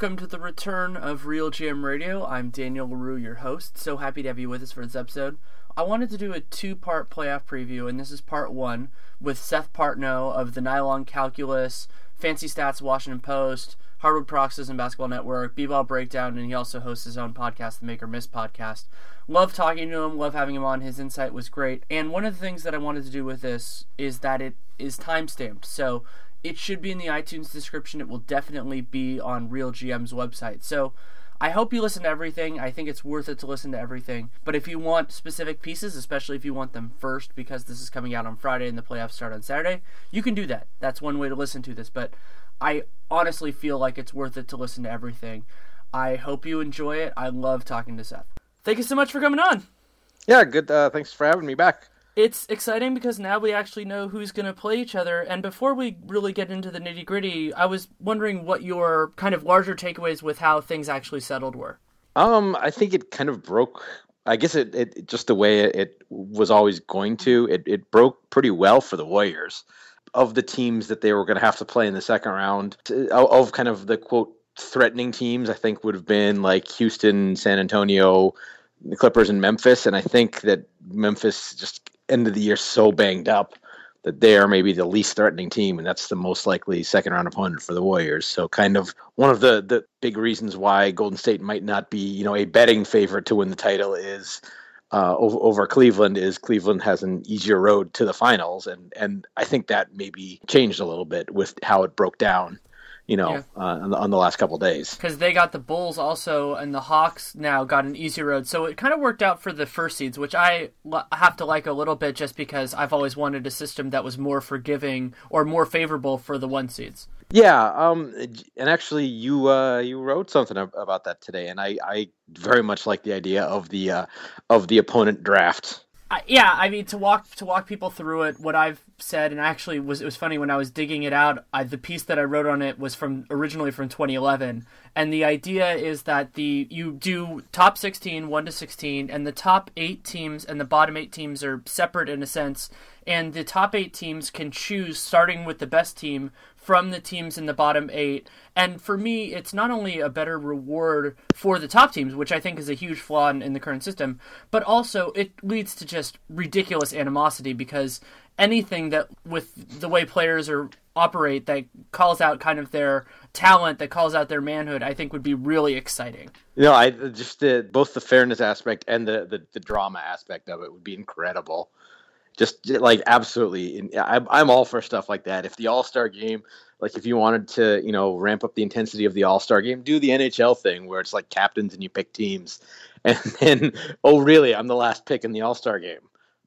Welcome to the return of Real GM Radio. I'm Daniel Leroux, your host. So happy to have you with us for this episode. I wanted to do a two part playoff preview, and this is part one with Seth Partnow of the Nylon Calculus, Fancy Stats, Washington Post, Hardwood Paroxysm Basketball Network, B-Ball Breakdown, and he also hosts his own podcast, the Make or Miss podcast. Love talking to him, love having him on. His insight was great. And one of the things that I wanted to do with this is that it is time stamped. So it should be in the iTunes description. It will definitely be on Real GM's website. So I hope you listen to everything. I think it's worth it to listen to everything. But if you want specific pieces, especially if you want them first, because this is coming out on Friday and the playoffs start on Saturday, you can do that. That's one way to listen to this. But I honestly feel like it's worth it to listen to everything. I hope you enjoy it. I love talking to Seth. Thank you so much for coming on. Yeah, good. Uh, thanks for having me back it's exciting because now we actually know who's going to play each other. And before we really get into the nitty gritty, I was wondering what your kind of larger takeaways with how things actually settled were. Um, I think it kind of broke. I guess it, it just the way it was always going to. It it broke pretty well for the Warriors. Of the teams that they were going to have to play in the second round, of kind of the quote threatening teams, I think would have been like Houston, San Antonio, the Clippers, and Memphis. And I think that Memphis just end of the year so banged up that they are maybe the least threatening team, and that's the most likely second round opponent for the Warriors. So, kind of one of the the big reasons why Golden State might not be you know a betting favorite to win the title is. Uh, over, over Cleveland is Cleveland has an easier road to the finals, and and I think that maybe changed a little bit with how it broke down you know, yeah. uh, on, the, on, the, last couple days. Because they got the Bulls also, and the Hawks now got an easy road. So it kind of worked out for the first seeds, which I l- have to like a little bit just because I've always wanted a system that was more forgiving or more favorable for the one seeds. Yeah, um, and actually, you uh, you wrote something about that today, and I, I very much like the idea of the uh, of the opponent draft I, yeah, I mean to walk to walk people through it. What I've said, and actually was it was funny when I was digging it out. I, the piece that I wrote on it was from originally from 2011, and the idea is that the you do top 16, one to 16, and the top eight teams and the bottom eight teams are separate in a sense, and the top eight teams can choose starting with the best team from the teams in the bottom eight. And for me, it's not only a better reward for the top teams, which I think is a huge flaw in, in, the current system, but also it leads to just ridiculous animosity because anything that with the way players are operate that calls out kind of their talent, that calls out their manhood, I think would be really exciting. Know, I just both the fairness aspect and the, the the drama aspect of it would be incredible just like absolutely i'm all for stuff like that if the all-star game like if you wanted to, you know, ramp up the intensity of the All Star game, do the NHL thing where it's like captains and you pick teams, and then oh really, I'm the last pick in the All Star game.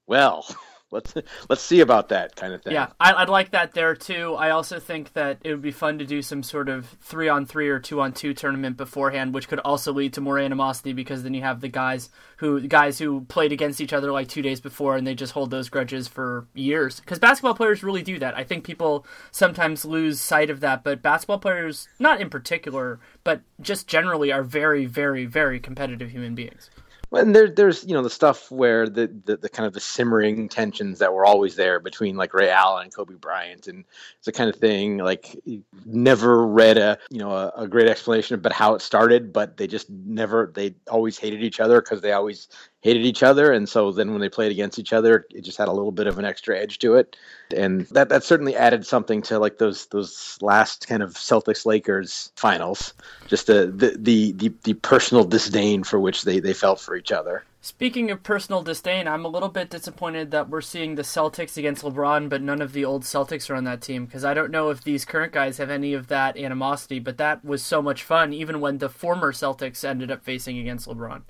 Well, let's let's see about that kind of thing. Yeah, I, would like that there too. I also think that it would be fun to do some sort of three on three or two on two tournament beforehand, which could also lead to more animosity because then you have the guys who guys who played against each other like two days before and they just hold those grudges for years. Because basketball players really do that. I think people sometimes lose sight of that, but basketball players, not in particular, but just generally, are very, very, very competitive human beings and there, there's you know the stuff where the, the, the kind of the simmering tensions that were always there between like Ray Allen and Kobe Bryant, and it's the kind of thing like never read a you know a, a great explanation about how it started, but they just never they always hated each other because they always hated each other, and so then when they played against each other, it just had a little bit of an extra edge to it, and that that certainly added something to like those those last kind of Celtics Lakers finals, just the the the the, the personal disdain for which they they felt for each other. Speaking of personal disdain, I'm a little bit disappointed that we're seeing the Celtics against LeBron, but none of the old Celtics are on that team because I don't know if these current guys have any of that animosity, but that was so much fun, even when the former Celtics ended up facing against LeBron.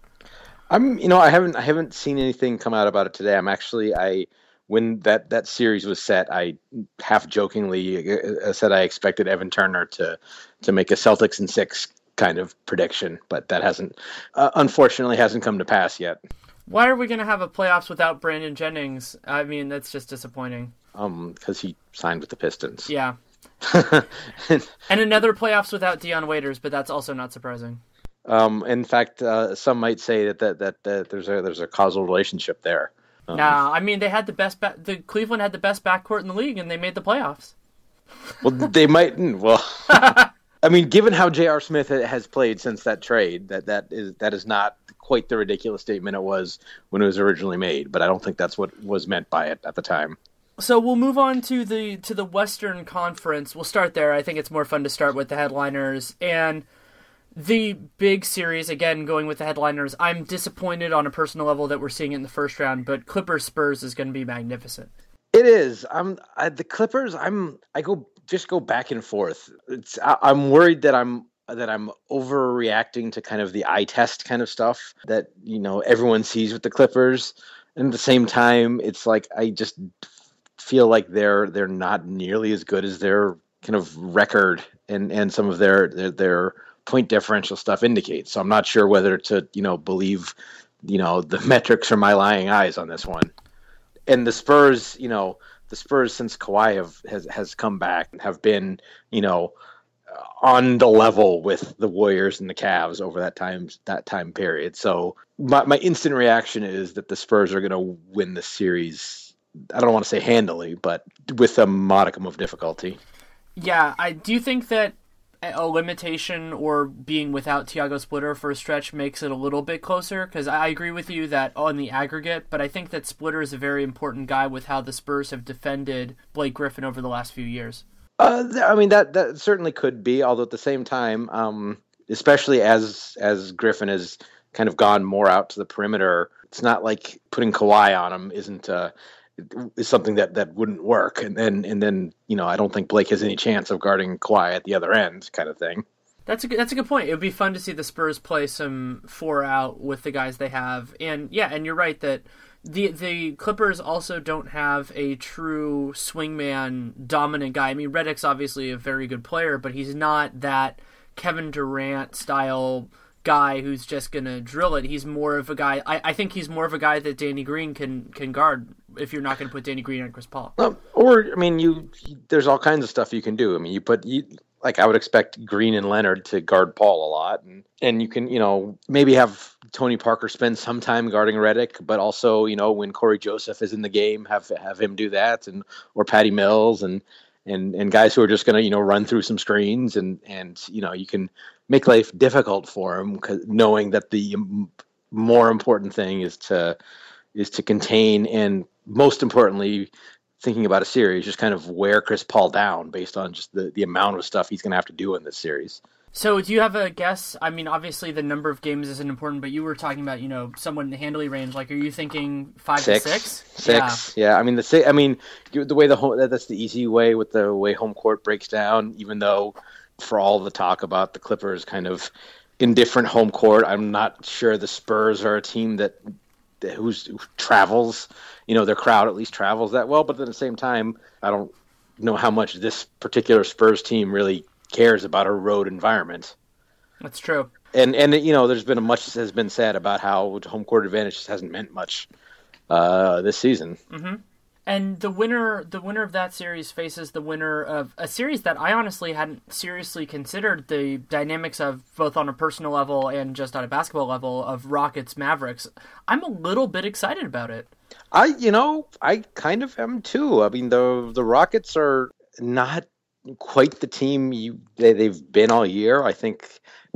I'm, you know, I haven't, I haven't seen anything come out about it today. I'm actually, I, when that that series was set, I half jokingly uh, said I expected Evan Turner to to make a Celtics in six kind of prediction, but that hasn't, uh, unfortunately, hasn't come to pass yet. Why are we going to have a playoffs without Brandon Jennings? I mean, that's just disappointing. Um, because he signed with the Pistons. Yeah. and another playoffs without Dion Waiters, but that's also not surprising. Um, in fact, uh, some might say that, that that, that there's a there's a causal relationship there. Um, nah, I mean they had the best. Ba- the Cleveland had the best backcourt in the league, and they made the playoffs. Well, they might. Well, I mean, given how J.R. Smith has played since that trade, that that is that is not quite the ridiculous statement it was when it was originally made. But I don't think that's what was meant by it at the time. So we'll move on to the to the Western Conference. We'll start there. I think it's more fun to start with the headliners and the big series again going with the headliners i'm disappointed on a personal level that we're seeing it in the first round but clippers spurs is going to be magnificent. It is. I'm I, the clippers i'm i go just go back and forth. It's I, i'm worried that i'm that i'm overreacting to kind of the eye test kind of stuff that you know everyone sees with the clippers. And at the same time it's like i just feel like they're they're not nearly as good as their kind of record and and some of their their, their point differential stuff indicates. So I'm not sure whether to, you know, believe, you know, the metrics or my lying eyes on this one. And the Spurs, you know, the Spurs since Kawhi have has has come back have been, you know, on the level with the Warriors and the Cavs over that time that time period. So my my instant reaction is that the Spurs are going to win the series. I don't want to say handily, but with a modicum of difficulty. Yeah, I do think that a limitation or being without Tiago Splitter for a stretch makes it a little bit closer because I agree with you that on the aggregate, but I think that Splitter is a very important guy with how the Spurs have defended Blake Griffin over the last few years. Uh, I mean that that certainly could be, although at the same time, um, especially as as Griffin has kind of gone more out to the perimeter, it's not like putting Kawhi on him isn't. Uh, is something that that wouldn't work. And then and then you know I don't think Blake has any chance of guarding Kawhi at the other end, kind of thing. That's a good, that's a good point. It would be fun to see the Spurs play some four out with the guys they have, and yeah, and you're right that the the Clippers also don't have a true swingman dominant guy. I mean, Redick's obviously a very good player, but he's not that Kevin Durant style guy who's just gonna drill it. He's more of a guy. I, I think he's more of a guy that Danny Green can can guard if you're not going to put Danny Green on Chris Paul. Um, or I mean, you there's all kinds of stuff you can do. I mean, you put you like I would expect Green and Leonard to guard Paul a lot, and and you can you know maybe have Tony Parker spend some time guarding Redick, but also you know when Cory Joseph is in the game, have have him do that, and or Patty Mills and and and guys who are just going to you know run through some screens and and you know you can make life difficult for them knowing that the more important thing is to is to contain and most importantly thinking about a series, just kind of wear Chris Paul down based on just the, the amount of stuff he's going to have to do in this series. So, do you have a guess? I mean, obviously the number of games isn't important, but you were talking about, you know, someone in the handily range. Like, are you thinking five six, to six? Six. Yeah. yeah. I mean, the I mean, the way the home that's the easy way with the way home court breaks down. Even though, for all the talk about the Clippers kind of indifferent home court, I'm not sure the Spurs are a team that who's who travels. You know, their crowd at least travels that well. But at the same time, I don't know how much this particular Spurs team really cares about a road environment. That's true. And and you know, there's been a much has been said about how home court advantage just hasn't meant much uh, this season. Mm-hmm. And the winner, the winner of that series faces the winner of a series that I honestly hadn't seriously considered the dynamics of, both on a personal level and just on a basketball level, of Rockets Mavericks. I'm a little bit excited about it. I, you know, I kind of am too. I mean, the the Rockets are not quite the team you they, they've been all year. I think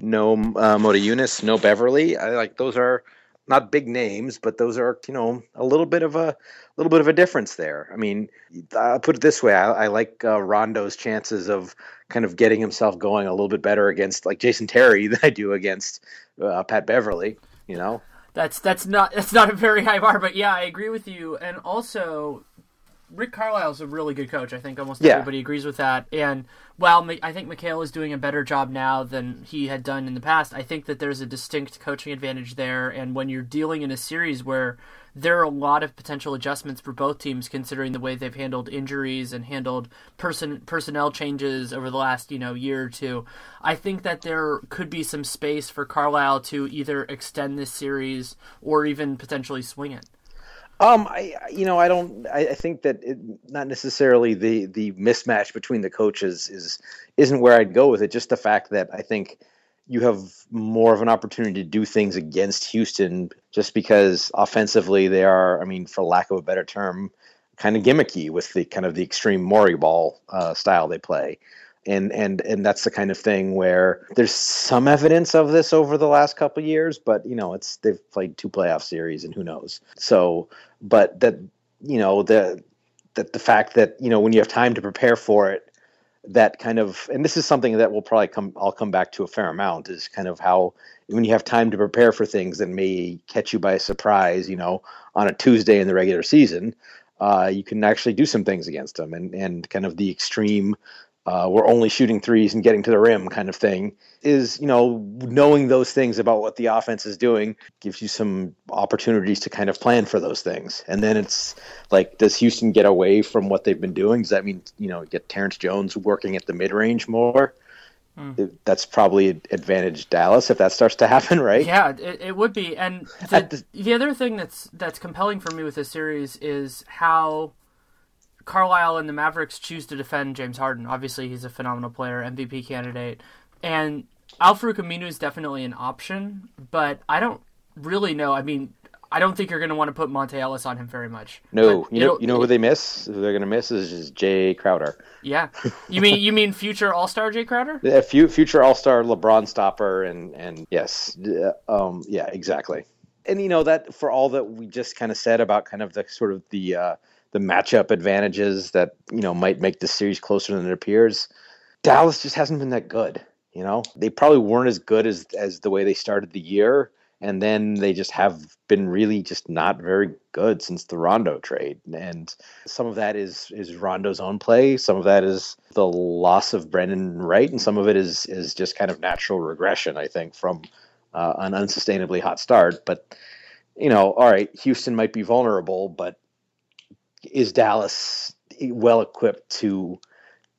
no uh, Motiejunas, no Beverley. I like those are not big names, but those are you know a little bit of a little bit of a difference there. I mean, I'll put it this way: I, I like uh, Rondo's chances of kind of getting himself going a little bit better against like Jason Terry than I do against uh, Pat Beverley. You know, that's that's not that's not a very high bar, but yeah, I agree with you. And also, Rick Carlisle's a really good coach. I think almost yeah. everybody agrees with that. And while I think McHale is doing a better job now than he had done in the past, I think that there's a distinct coaching advantage there. And when you're dealing in a series where there are a lot of potential adjustments for both teams, considering the way they've handled injuries and handled person personnel changes over the last you know year or two, I think that there could be some space for Carlisle to either extend this series or even potentially swing it. Um, I you know I don't I, I think that it, not necessarily the the mismatch between the coaches is isn't where I'd go with it. Just the fact that I think you have more of an opportunity to do things against Houston just because offensively they are, I mean, for lack of a better term, kind of gimmicky with the kind of the extreme Morey ball uh, style they play and and and that's the kind of thing where there's some evidence of this over the last couple years but you know it's they've played two playoff series and who knows. So but that you know the that the fact that you know when you have time to prepare for it that kind of and this is something that will probably come I'll come back to a fair amount is kind of how when you have time to prepare for things that may catch you by surprise you know on a Tuesday in the regular season uh, you can actually do some things against them and and kind of the extreme uh, we're only shooting threes and getting to the rim kind of thing is you know knowing those things about what the offense is doing gives you some opportunities to kind of plan for those things. And then it's like does houston get away from what they've been doing? Does that mean you know get terrence jones working at the mid-range more? Mm. that's probably an advantage dallas if that starts to happen right? Yeah it, it would be. And the, the, the other thing that's that's compelling for me with this series is how Carlisle and the Mavericks choose to defend James Harden. Obviously, he's a phenomenal player, MVP candidate, and Al-Farouq Aminu is definitely an option, but I don't really know. I mean, I don't think you're going to want to put Monta Ellis on him very much. No, you know, you know who they miss? Who they're going to miss is just Jae Crowder. Yeah, you mean you mean future All Star Jae Crowder? Yeah, future All Star LeBron stopper, and and yes, um, yeah, exactly. And you know that for all that we just kind of said about kind of the sort of the uh, the matchup advantages that you know might make the series closer than it appears. Dallas just hasn't been that good. You know, they probably weren't as good as as the way they started the year, and then they just have been really just not very good since the Rondo trade. And some of that is is Rondo's own play, some of that is the loss of Brandan Wright, and some of it is is just kind of natural regression. I think from uh, an unsustainably hot start, but you know, all right, Houston might be vulnerable, but is Dallas well equipped to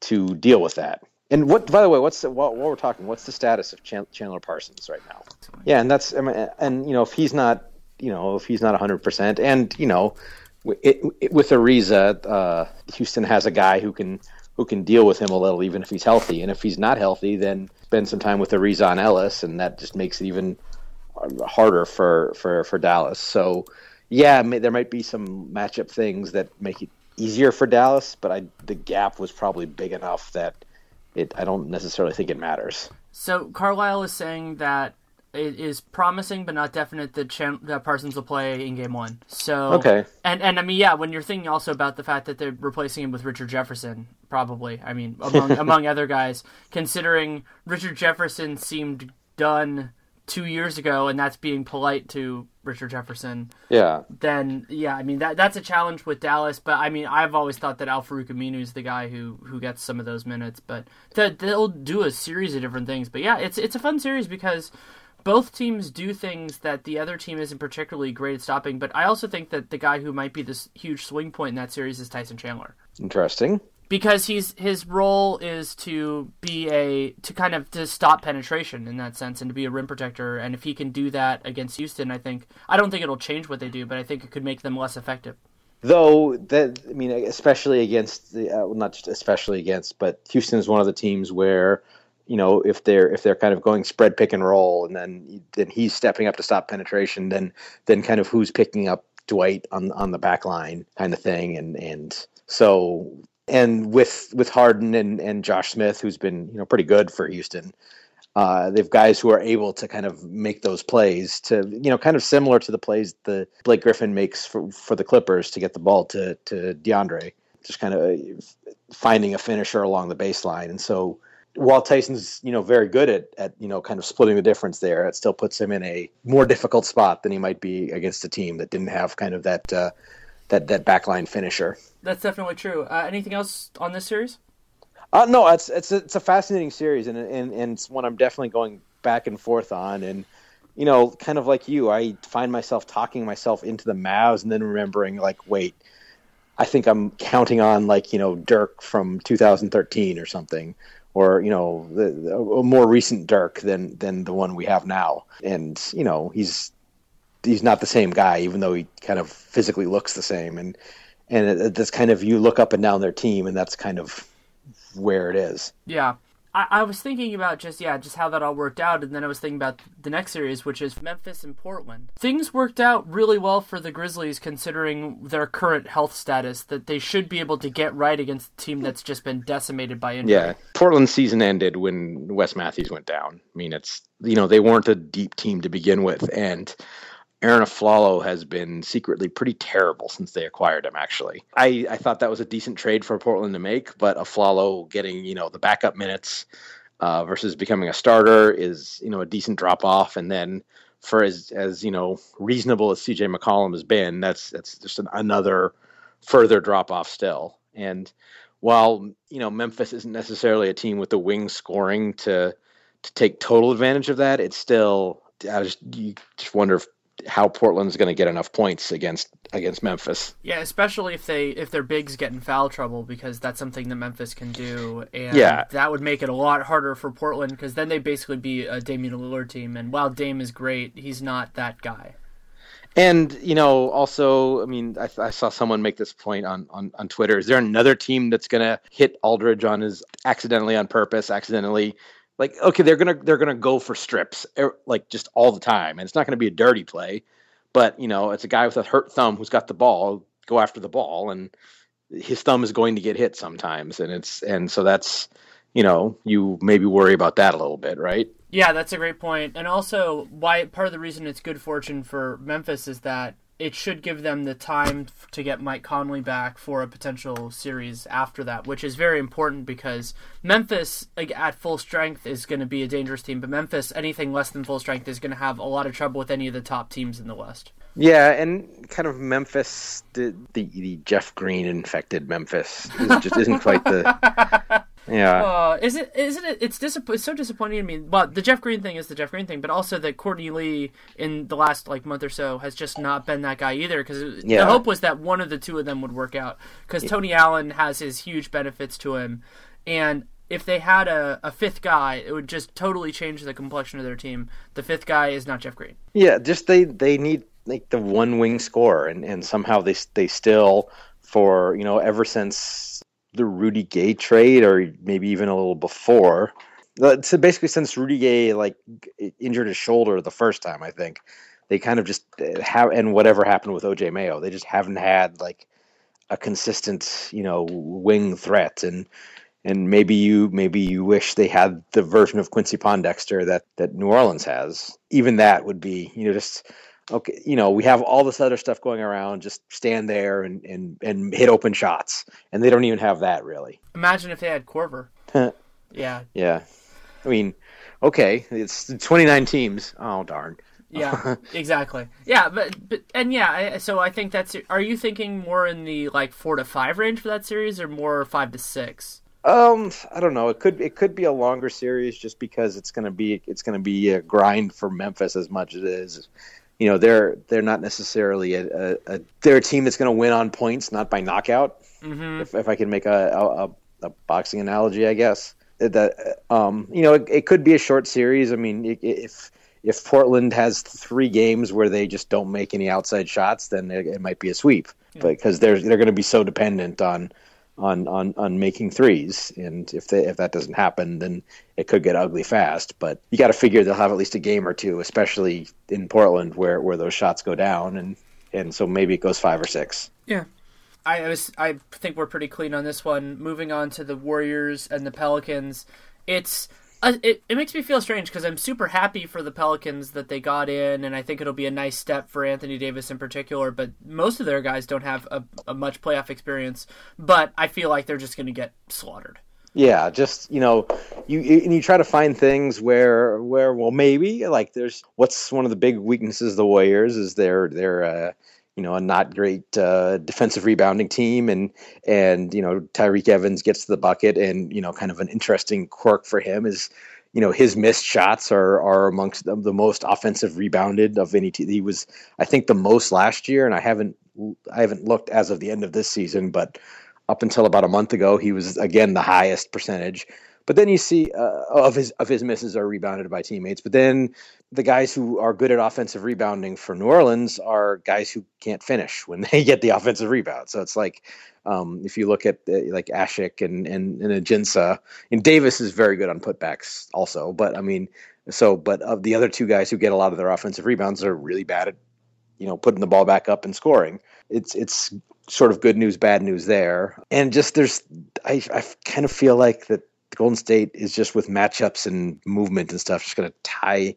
to deal with that? And what, by the way, what's the, while, while we're talking, what's the status of Chandler Parsons right now? Yeah, and that's I mean, and you know if he's not you know if he's not 100 percent, and you know it, it, with Ariza, uh, Houston has a guy who can who can deal with him a little, even if he's healthy. And if he's not healthy, then spend some time with Ariza on Ellis, and that just makes it even harder for for for Dallas. So yeah, there might be some matchup things that make it easier for Dallas, but I, the gap was probably big enough that it. I don't necessarily think it matters. So Carlisle is saying that it is promising, but not definite that, Chan- that Parsons will play in game one. So Okay. and and I mean, yeah, when you're thinking also about the fact that they're replacing him with Richard Jefferson, probably. I mean, among among other guys, considering Richard Jefferson seemed done two years ago, and that's being polite to Richard Jefferson. Yeah. Then yeah, I mean that that's a challenge with Dallas. But I mean, I've always thought that Al Farouq Aminu is the guy who who gets some of those minutes. But th- they'll do a series of different things. But yeah, it's it's a fun series because both teams do things that the other team isn't particularly great at stopping. But I also think that the guy who might be this huge swing point in that series is Tyson Chandler Interesting. Because he's his role is to be a to kind of to stop penetration in that sense and to be a rim protector and if he can do that against Houston I think I don't think it'll change what they do but I think it could make them less effective. Though that, I mean, especially against the, uh, well, not just especially against, but Houston is one of the teams where, you know, if they're if they're kind of going spread pick and roll, and then then he's stepping up to stop penetration, then then kind of who's picking up Dwight on on the back line kind of thing, and and so and with with Harden and and Josh Smith, who's been you know pretty good for Houston. Uh, they've guys who are able to kind of make those plays to you know kind of similar to the plays the Blake Griffin makes for, for the Clippers to get the ball to to DeAndre, just kind of finding a finisher along the baseline. And so while Tyson's you know very good at at you know kind of splitting the difference there, it still puts him in a more difficult spot than he might be against a team that didn't have kind of that uh, that that backline finisher. That's definitely true. Uh, anything else on this series? Uh, no, it's it's a, it's a fascinating series, and, and and it's one I'm definitely going back and forth on. And you know, kind of like you, I find myself talking myself into the Mavs, and then remembering like, wait, I think I'm counting on like you know Dirk from 2013 or something, or you know the, the, a more recent Dirk than than the one we have now. And you know, he's he's not the same guy, even though he kind of physically looks the same. And and it, it- that's kind of you look up and down their team, and that's kind of where it is. Yeah. I, I was thinking about just yeah, just how that all worked out, and then I was thinking about the next series, which is Memphis and Portland. Things worked out really well for the Grizzlies, considering their current health status. That they should be able to get right against a team that's just been decimated by injury. Yeah, Portland's season ended when Wes Matthews went down. I mean, it's you know they weren't a deep team to begin with, and Arron Afflalo has been secretly pretty terrible since they acquired him. Actually, I I thought that was a decent trade for Portland to make, but Afflalo getting you know the backup minutes uh, versus becoming a starter is you know a decent drop off, and then for as as you know reasonable as CJ McCollum has been, that's that's just an, another further drop off still. And while you know Memphis isn't necessarily a team with the wing scoring to to take total advantage of that, it's still I just you just wonder if, how Portland's going to get enough points against against Memphis. Yeah, especially if they if their bigs get in foul trouble because that's something that Memphis can do, and Yeah. that would make it a lot harder for Portland because then they basically be a Damian Lillard team, and while Dame is great, he's not that guy. And you know, also, I mean, I, I saw someone make this point on, on on Twitter. Is there another team that's going to hit Aldridge on his accidentally on purpose, accidentally? Like, okay, they're gonna they're gonna go for strips, like just all the time, and it's not to be a dirty play, but you know, it's a guy with a hurt thumb who's got the ball, go after the ball, and his thumb is going to get hit sometimes, and it's and so that's you know, you maybe worry about that a little bit, right? Yeah, that's a great. And also, why part of the reason it's good fortune for Memphis is that it should give them the time to get Mike Conley back for a potential series after that, which is very important because Memphis like, at full strength is going to be a dangerous team, but Memphis anything less than full strength is going to have a lot of trouble with any of the top teams in the West. Yeah, and kind of Memphis, the the, the Jeff Green infected Memphis is just isn't quite the. Yeah, Uh, is it? Isn't it? It's disapp- It's so disappointing to me. Well, the Jeff Green thing is the Jeff Green thing, but also that Courtney Lee in the last like month or so has just not been that guy either. Because Yeah. the hope was that one of the two of them would work out. Because Tony Allen has his huge benefits to him, and if they had a, a fifth guy, it would just totally change the complexion of their team. The fifth guy is not Jeff Green. yeah. Just they they need like the one wing scorer, and and somehow they they still for you know ever since the Rudy Gay trade, or maybe even a little before. uh, So basically, since Rudy Gay like injured his shoulder the first time, I think they kind of just uh, have, and whatever happened with OJ Mayo, they just haven't had like a consistent, you know, wing threat, and and maybe you maybe you wish they had the version of Quincy Pondexter that that New Orleans has. Even that would be you know just okay. You know we have all this other stuff going around. Just stand there and and and hit open shots, and they don't even have that really. Imagine if they had Korver. yeah. Yeah, I mean, okay, it's 29 teams. Oh darn. yeah, exactly. Yeah, but but and yeah, so I think that's. Are you thinking more in the like four to five range for that series, or more five to six? Um, I don't know. It could it could be a longer series just because it's gonna be it's gonna be a grind for Memphis as much as it is. You know, they're they're not necessarily a, a, a they're a team that's gonna win on points, not by knockout. Mm-hmm. If if I can make a a, a, boxing analogy, I guess that um you know it, it could be a short series. I mean, if if Portland has three games where they just don't make any outside shots, then it, it might be a sweep because they're they're going to be so dependent on on on on making threes, and if they, if that doesn't happen, then it could get ugly fast. But you got to figure they'll have at least a game or two, especially in Portland where where those shots go down, and and so maybe it goes five or six. Yeah. I was I think we're pretty clean on this one. Moving on to the Warriors and the Pelicans, it's uh, it, it makes me feel strange because I'm super happy for the Pelicans that they got in, and I think it'll be a nice step for Anthony Davis in particular. But most of their guys don't have a, a much playoff experience. But I feel like they're just going to get slaughtered. Yeah, just you know, you and you try to find things where where well maybe like there's what's one of the big weaknesses of the Warriors is they're they're uh, you know a not great uh, defensive rebounding team and and you know Tyreke Evans gets to the bucket and you know kind of an interesting quirk for him is you know his missed shots are are amongst the, the most offensive rebounded of any team. He was I think the most last year and I haven't I haven't looked as of the end of this season but up until about a month ago, he was again the highest percentage. But then you see uh, of his of his misses are rebounded by teammates. But then the guys who are good at offensive rebounding for New Orleans are guys who can't finish when they get the offensive rebound. So it's like um, if you look at uh, like Asik and and, and Ajinça, and Davis is very good on putbacks also. But I mean, so but of the other two guys who get a lot of their offensive rebounds are really bad at you know putting the ball back up and scoring. It's it's sort of good news, bad news there, and just there's I I kind of feel like that Golden State is just with matchups and movement and stuff just going to tie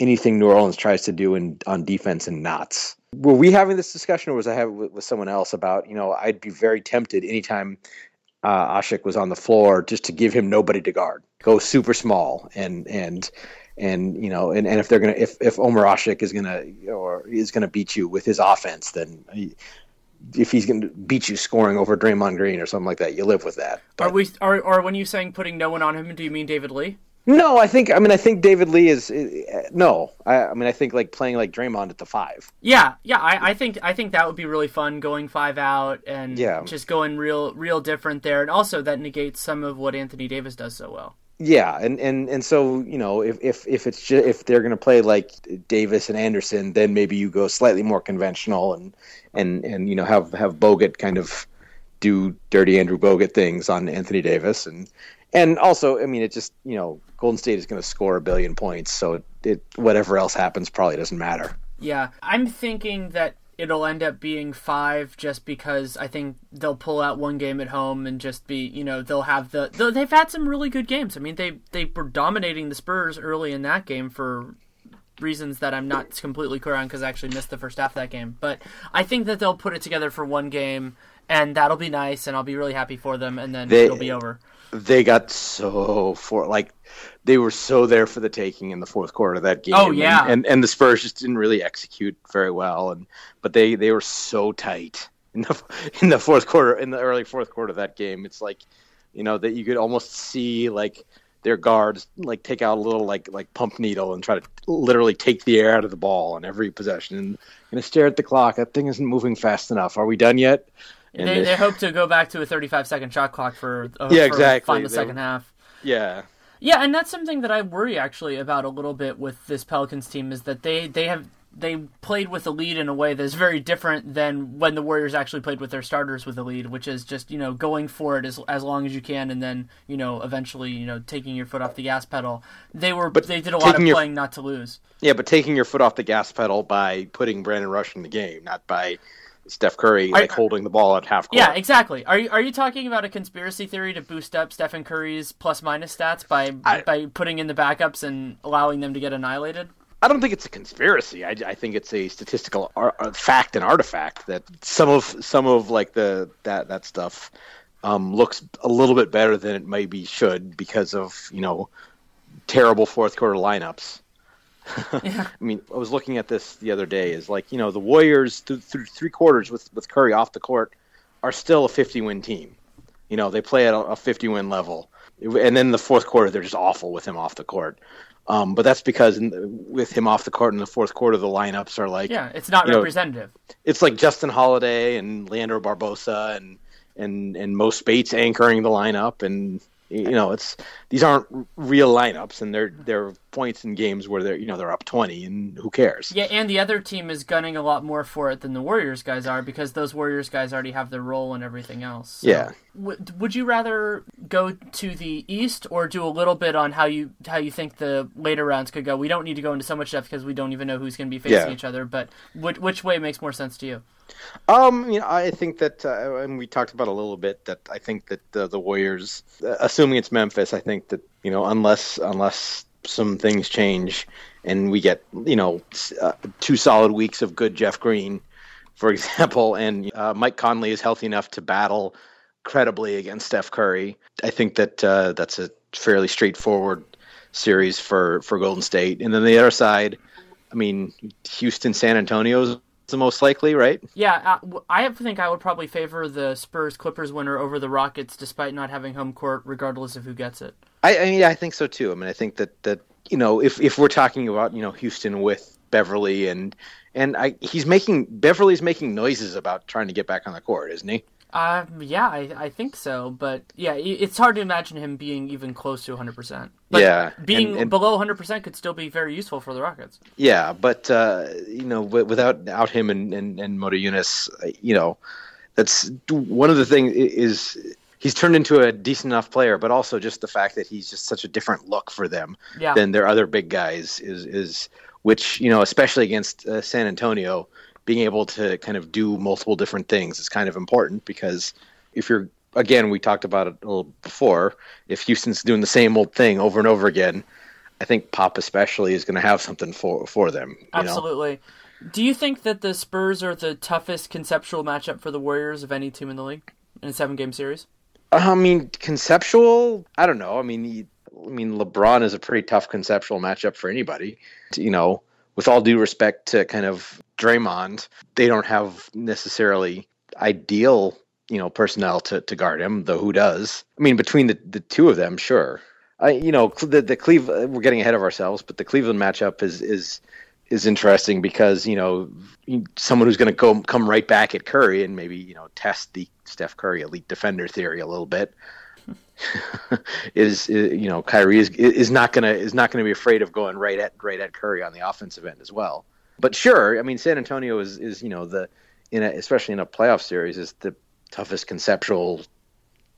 anything New Orleans tries to do in on defense in knots. Were we having this discussion, or was I having with, with someone else about you know I'd be very tempted anytime uh, Asik was on the floor just to give him nobody to guard, go super small and and and you know and, and if they're gonna if if Omer Asik is gonna or is gonna beat you with his offense, then he, if he's gonna beat you scoring over Draymond Green or something like that, you live with that. Are we? Are or when you saying putting no one on him? Do you mean David Lee? No, I think I mean I think David Lee is uh, no. I, I mean I think like playing like Draymond at the five. Yeah, yeah. I, I think I think that would be really fun going five out and Yeah. just going real real different there, and also that negates some of what Anthony Davis does so well. Yeah, and, and, and so you know if if if it's just, if they're going to play like Davis and Anderson, then maybe you go slightly more conventional and and and you know have have Bogut kind of do dirty Andrew Bogut things on Anthony Davis and and also I mean it just you know Golden State is going to score a billion points, so it, it whatever else happens probably doesn't matter. Yeah, I'm thinking that it'll end up being five just because I think they'll pull out one game at home and just be, you know, they'll have the. They've had some really good games. I mean, they they were dominating the Spurs early in that game for reasons that I'm not completely clear on because I actually missed the first half of that game. But I think that they'll put it together for one game and that'll be nice and I'll be really happy for them and then They- it'll be over. They got so for like they were so there for the taking in the fourth quarter of that game. Oh, and- yeah. and, and the Spurs just didn't really execute very well, and but they they were so tight in the in the fourth quarter in the early fourth quarter of that game. It's like you know that you could almost see like their guards like take out a little like like pump needle and try to literally take the air out of the ball on every possession and gonna stare at the clock. That thing isn't moving fast enough. Are we done yet? And They, they- hope to go back to a 35 second shot clock for, uh, Yeah, for exactly. final They- second half. yeah. Yeah, and that's something that I worry actually about a little bit with this Pelicans team is that they they have they played with a lead in a way that's very different than when the Warriors actually played with their starters with a lead, which is just you know going for it as as long as you can, and then you know eventually you know taking your foot off the gas pedal. They were But they did a lot of your- playing not to lose. Yeah, but taking your foot off the gas pedal by putting Brandon Rush in the game, not by Steph Curry I- like holding the ball at half court. Yeah, exactly. Are you are you talking about a conspiracy theory to boost up Stephen Curry's plus minus stats by I- by putting in the backups and allowing them to get annihilated? I don't think it's a conspiracy. I, I think it's a statistical ar- fact and artifact that some of some of like the that that stuff um, looks a little bit better than it maybe should because of you know terrible fourth quarter lineups. I mean, I was looking at this the other day. Is like you know the Warriors through, through three quarters with with Curry off the court are still a 50 win team. You know they play at a, a 50 win level, and then the fourth quarter they're just awful with him off the court. Um, but that's because the, with him off the court in the fourth quarter, the lineups are like Yeah, it's not you know, representative. it's like Justin Holiday and Leandro Barbosa and and and Mo Speights anchoring the lineup, and you know it's these aren't real lineups, and they're they're points in games where they're you know they're up twenty, and who cares? Yeah, and the other team is gunning a lot more for it than the Warriors guys are because those Warriors guys already have their role and everything else. So, Yeah. w- would you rather go to the East or do a little bit on how you how you think the later rounds could go? We don't need to go into so much depth because we don't even know who's going to be facing Yeah. each other. But which, which way makes more sense to you? Um, you know, I think that, uh, and we talked about a little bit that I think that uh, the Warriors, uh, assuming it's Memphis, I think that you know, unless unless some things change and we get you know uh, two solid weeks of good Jeff Green, for example, and uh, Mike Conley is healthy enough to battle credibly against Steph Curry, I think that uh, that's a fairly straightforward series for for Golden State. And then the other side, I mean, Houston, San Antonio is the most likely, right? Yeah, I, w- I think I would probably favor the Spurs Clippers winner over the Rockets, despite not having home court, regardless of who gets it. I, I mean, I think so too. I mean, I think that that you know, if if we're talking about you know Houston with Beverley and and I, he's making Beverley's making noises about trying to get back on the court, isn't he? Uh, yeah, I, I think so, but yeah, it's hard to imagine him being even close to 100%. But Yeah, being and- and- below 100% could still be very useful for the Rockets. Yeah, but uh, you know, without out him and and, and Motiejunas, uh, you know, that's one of the things is he's turned into a decent enough player, but also just the fact that he's just such a different look for them Yeah. than their other big guys is is which you know, especially against uh, San Antonio, being able to kind of do multiple different things is kind of important because if you're again, we talked about it a little before. If Houston's doing the same old thing over and over again, I think Pop especially is going to have something for for them. You Know? Absolutely. Do you think that the Spurs are the toughest conceptual matchup for the Warriors of any team in the league in a seven game series? Uh, I mean, conceptual. I don't know. I mean, I mean, LeBron is a pretty tough conceptual matchup for anybody. You know, with all due respect to kind of Draymond, they don't have necessarily ideal, you know, personnel to, to guard him. Though who does? I mean, between the, the two of them, sure. I, you know, the the Cleveland. We're getting ahead of ourselves, but the Cleveland matchup is is is interesting because you know someone who's going to go come right back at Curry and maybe you know test the Steph Curry elite defender theory a little bit. is, is you know Kyrie is is not gonna is not gonna be afraid of going right at right at Curry on the offensive end as well. But sure, I mean San Antonio is is you know the in a, especially in a playoff series is the toughest conceptual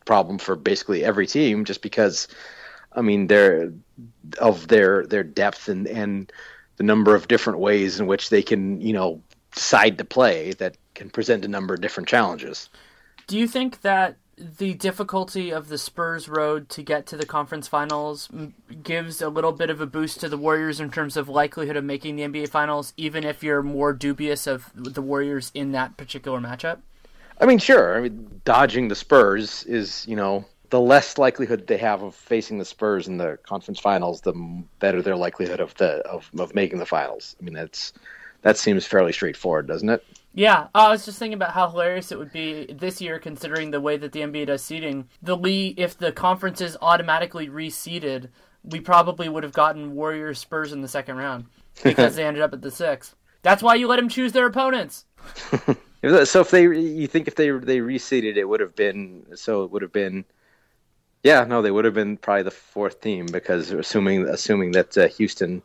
problem for basically every team just because I mean they're of their their depth and and the number of different ways in which they can you know decide to play that can present a number of different challenges. Do you think that the difficulty of the Spurs road to get to the conference finals gives a little bit of a boost to the Warriors in terms of likelihood of making the NBA finals, even if you're more dubious of the Warriors in that particular matchup? I mean, sure. I mean, dodging the Spurs is, you know, the less likelihood they have of facing the Spurs in the conference finals, the better their likelihood of the of, of making the finals. I mean, that's that seems fairly straightforward, doesn't it? Yeah, uh, I was just thinking about how hilarious it would be this year, considering the way that the NBA does seeding. The league, if the conferences automatically reseeded, we probably would have gotten Warriors Spurs in the second round because they ended up at the six. That's why you let them choose their opponents. So if they, you think if they they reseeded, it would have been so it would have been, yeah, no, they would have been probably the fourth team because assuming assuming that uh, Houston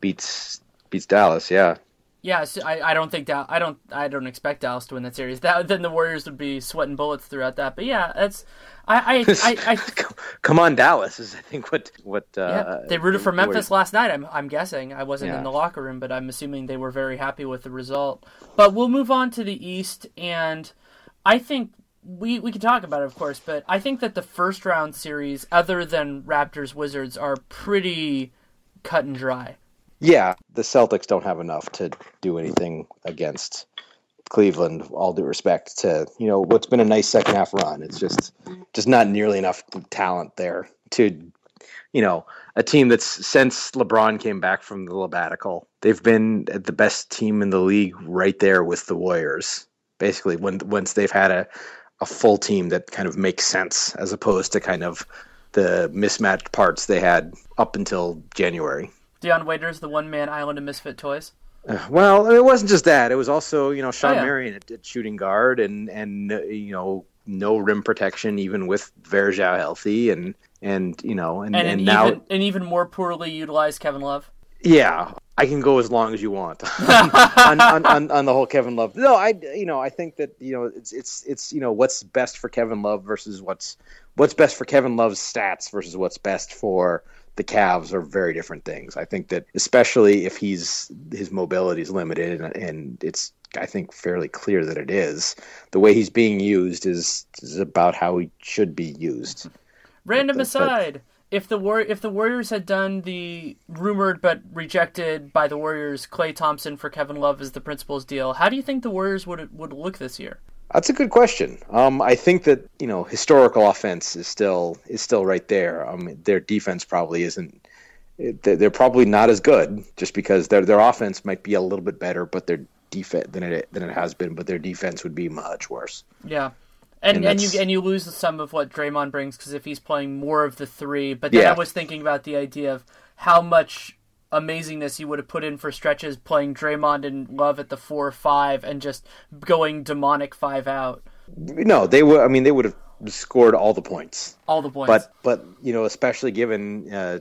beats beats Dallas, yeah. Yeah, so I, I don't think that I don't I don't expect Dallas to win that series. That then the Warriors would be sweating bullets throughout that. But yeah, that's I I, I, I come on Dallas is I think what what uh, yeah, they rooted for Memphis Warriors- last night. I'm I'm guessing I wasn't Yeah. in the locker room, but I'm assuming they were very happy with the result. But we'll move on to the East, and I think we we can talk about it, of course. But I think that the first round series, other than Raptors Wizards, are pretty cut and dry. Yeah, the Celtics don't have enough to do anything against Cleveland. All due respect to you know what's been a nice second half run. It's just just not nearly enough talent there to you know a team that's since LeBron came back from the sabbatical, they've been the best team in the league right there with the Warriors. Basically, when once they've had a a full team that kind of makes sense as opposed to kind of the mismatched parts they had up until January. Dion Waiters, the one man island of misfit toys. Uh, Well, it wasn't just that. It was also, you know, Shawn Oh, yeah. Marion at, at shooting guard and and uh, you know no rim protection even with Varejão healthy and and you know and, And, and, an now even an even more poorly utilized Kevin Love. Yeah I can go as long as you want on, on, on, on the whole Kevin Love. No, I you know I think that you know it's it's it's you know what's best for Kevin Love versus what's what's best for Kevin Love's stats versus what's best for the Cavs are very different things. I think that especially if he's his mobility is limited and, and it's I think fairly clear that it is the way he's being used is is about how he should be used. Random But- but- aside, if the War- if the Warriors had done the rumored but rejected by the Warriors Klay Thompson for Kevin Love as the principal's deal, how do you think the Warriors would would look this year? That's a good question. Um, I think that you know historical offense is still is still right there. Um, their defense probably isn't. They're they're probably not as good just because their their offense might be a little bit better, but their defense than it than it has been. But their defense would be much worse. Yeah. And And and, you and you lose some of what Draymond brings because if he's playing more of the three, but then Yeah. I was thinking about the idea of how much amazingness you would have put in for stretches playing Draymond and Love at the four or five and just going demonic five out No, they would. I mean, they would have scored all the points. all the points. But but you know, especially given uh,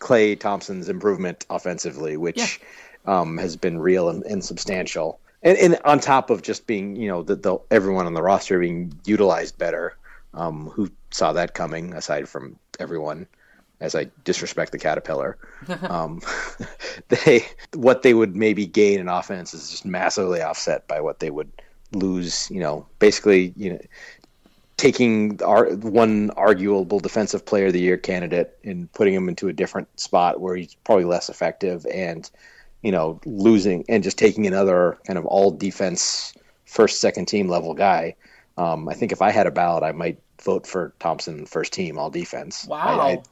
Klay Thompson's improvement offensively, which um, has been real and, and substantial, and, and on top of just being you know the, the everyone on the roster being utilized better, um, who saw that coming? Aside from everyone, as I disrespect the caterpillar, um, they what they would maybe gain in offense is just massively offset by what they would lose. You know, basically, you know taking our one arguable defensive player of the year candidate and putting him into a different spot where he's probably less effective and you know losing and just taking another kind of all defense first second team level guy um, i think if i had a ballot i might vote for thompson first team all defense Wow. I,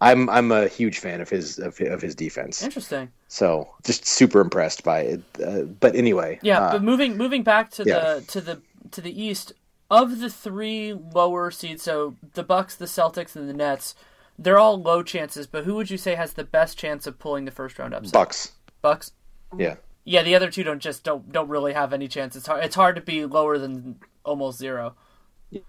I, i'm i'm a huge fan of his of, of his defense Interesting. so just super impressed by it uh, but anyway Yeah, uh, but moving moving back to yeah. the to the to the East, of the three lower seeds, so the Bucks, the Celtics, and the Nets, they're all low chances. But who would you say has the best chance of pulling the first round upset? bucks Bucks. yeah Yeah, the other two don't just don't don't really have any chance. It's hard. It's hard to be lower than almost zero.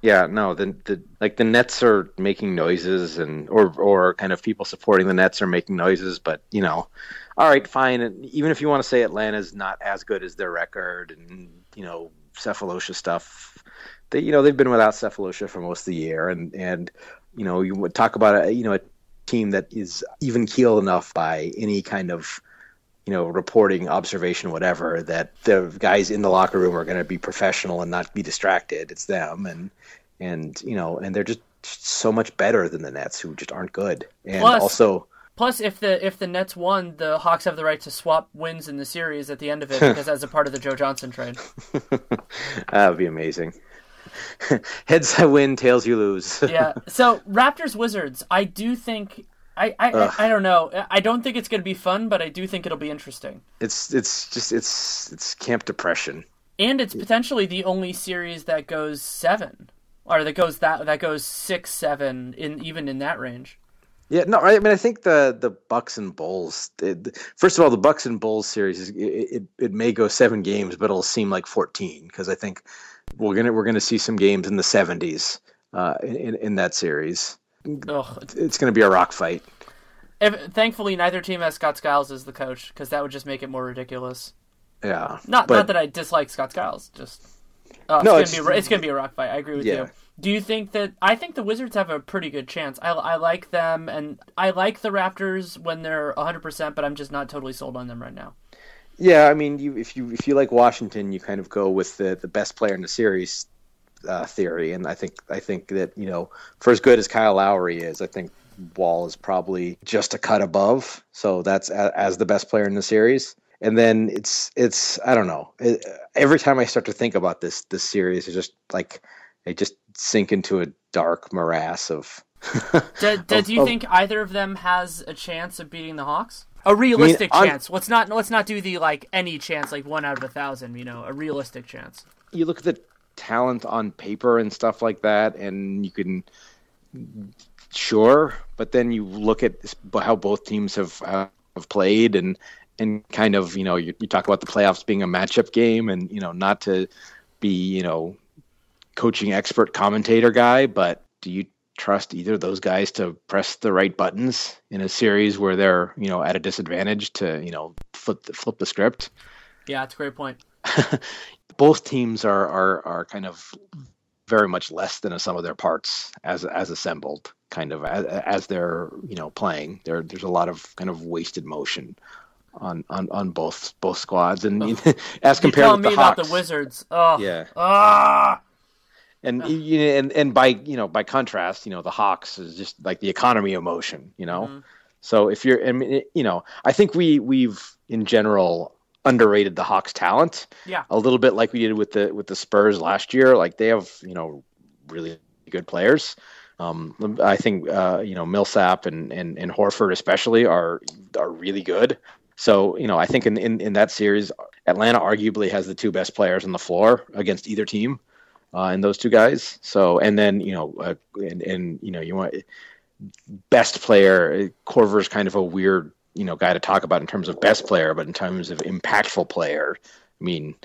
Yeah, no, the the like the Nets are making noises and or or kind of people supporting the Nets are making noises, but you know, all right, fine. And even if you want to say Atlanta's not as good as their record and you know Sefolosha stuff, they you know they've been without Sefolosha for most of the year, and and you know you would talk about a you know a team that is even keeled enough by any kind of you know, reporting, observation, whatever, that the guys in the locker room are going to be professional and not be distracted. It's them, and and you know, and they're just so much better than the Nets, who just aren't good. And Plus- also, Plus, if the if the Nets won, the Hawks have the right to swap wins in the series at the end of it because as a part of the Joe Johnson trade. that would be amazing. Heads I win, tails you lose. yeah. So Raptors Wizards, I do think I I, I I don't know. I don't think it's going to be fun, but I do think it'll be interesting. it's it's just it's it's camp depression. And it's potentially the only series that goes seven, or that goes that that goes six, seven, in even in that range. Yeah, no, I mean, I think the the Bucks and Bulls. It, first of all, the Bucks and Bulls series is it, it, it may go seven games, but it'll seem like fourteen because I think we're gonna we're gonna see some games in the seventies uh, in in that series. Ugh. It's gonna be a rock fight. If, thankfully, neither team has Scott Skiles as the coach because that would just make it more ridiculous. Yeah, Not but- not that I dislike Scott Skiles, just uh, No, it's, it's- gonna be a, it's gonna be a rock fight. I agree with Yeah. you. Do you think that I think the Wizards have a pretty good chance? I, I like them, and I like the Raptors when they're 100, percent but I'm just not totally sold on them right now. Yeah, I mean, you, if you if you like Washington, you kind of go with the the best player in the series uh, theory, and I think I think that you know for as good as Kyle Lowry is, I think Wall is probably just a cut above. So that's a, as the best player in the series. And then it's it's I don't know. It, every time I start to think about this this series, it's just like I just sink into a dark morass of. Do, do, of- do you of- think either of them has a chance of beating the Hawks? A realistic on- chance. Let's not let's not do the like any chance, like one out of a thousand. You know, a realistic chance. you look at the talent on paper and stuff like that, and you can sure, but then you look at how both teams have uh, have played and and kind of you know you, you talk about the playoffs being a matchup game, and you know not to be you know coaching expert commentator guy, but do you trust either of those guys to press the right buttons in a series where they're you know at a disadvantage to you know flip the, flip the script? Yeah, that's a great point. both teams are, are are kind of very much less than a sum of their parts as as assembled kind of as, as they're you know playing. There there's a lot of kind of wasted motion on on, on both both squads. And as compared to with me the about Hawks. The Wizards. Oh, yeah. Ah, and you know, and and by you know by contrast you know the Hawks is just like the economy of motion you know? Mm-hmm. so if you're I mean you know I think we we've in general underrated the Hawks talent yeah. a little bit like we did with the with the Spurs last year. Like they have you know really good players. Um, I think uh, you know Millsap and, and and Horford especially are are really good. So you know I think in, in in that series, Atlanta arguably has the two best players on the floor against either team. Uh, and those two guys. So, and then you know, uh, and and you know, you want best player. Korver's kind of a weird, you know, guy to talk about in terms of best player, but in terms of impactful player, I mean,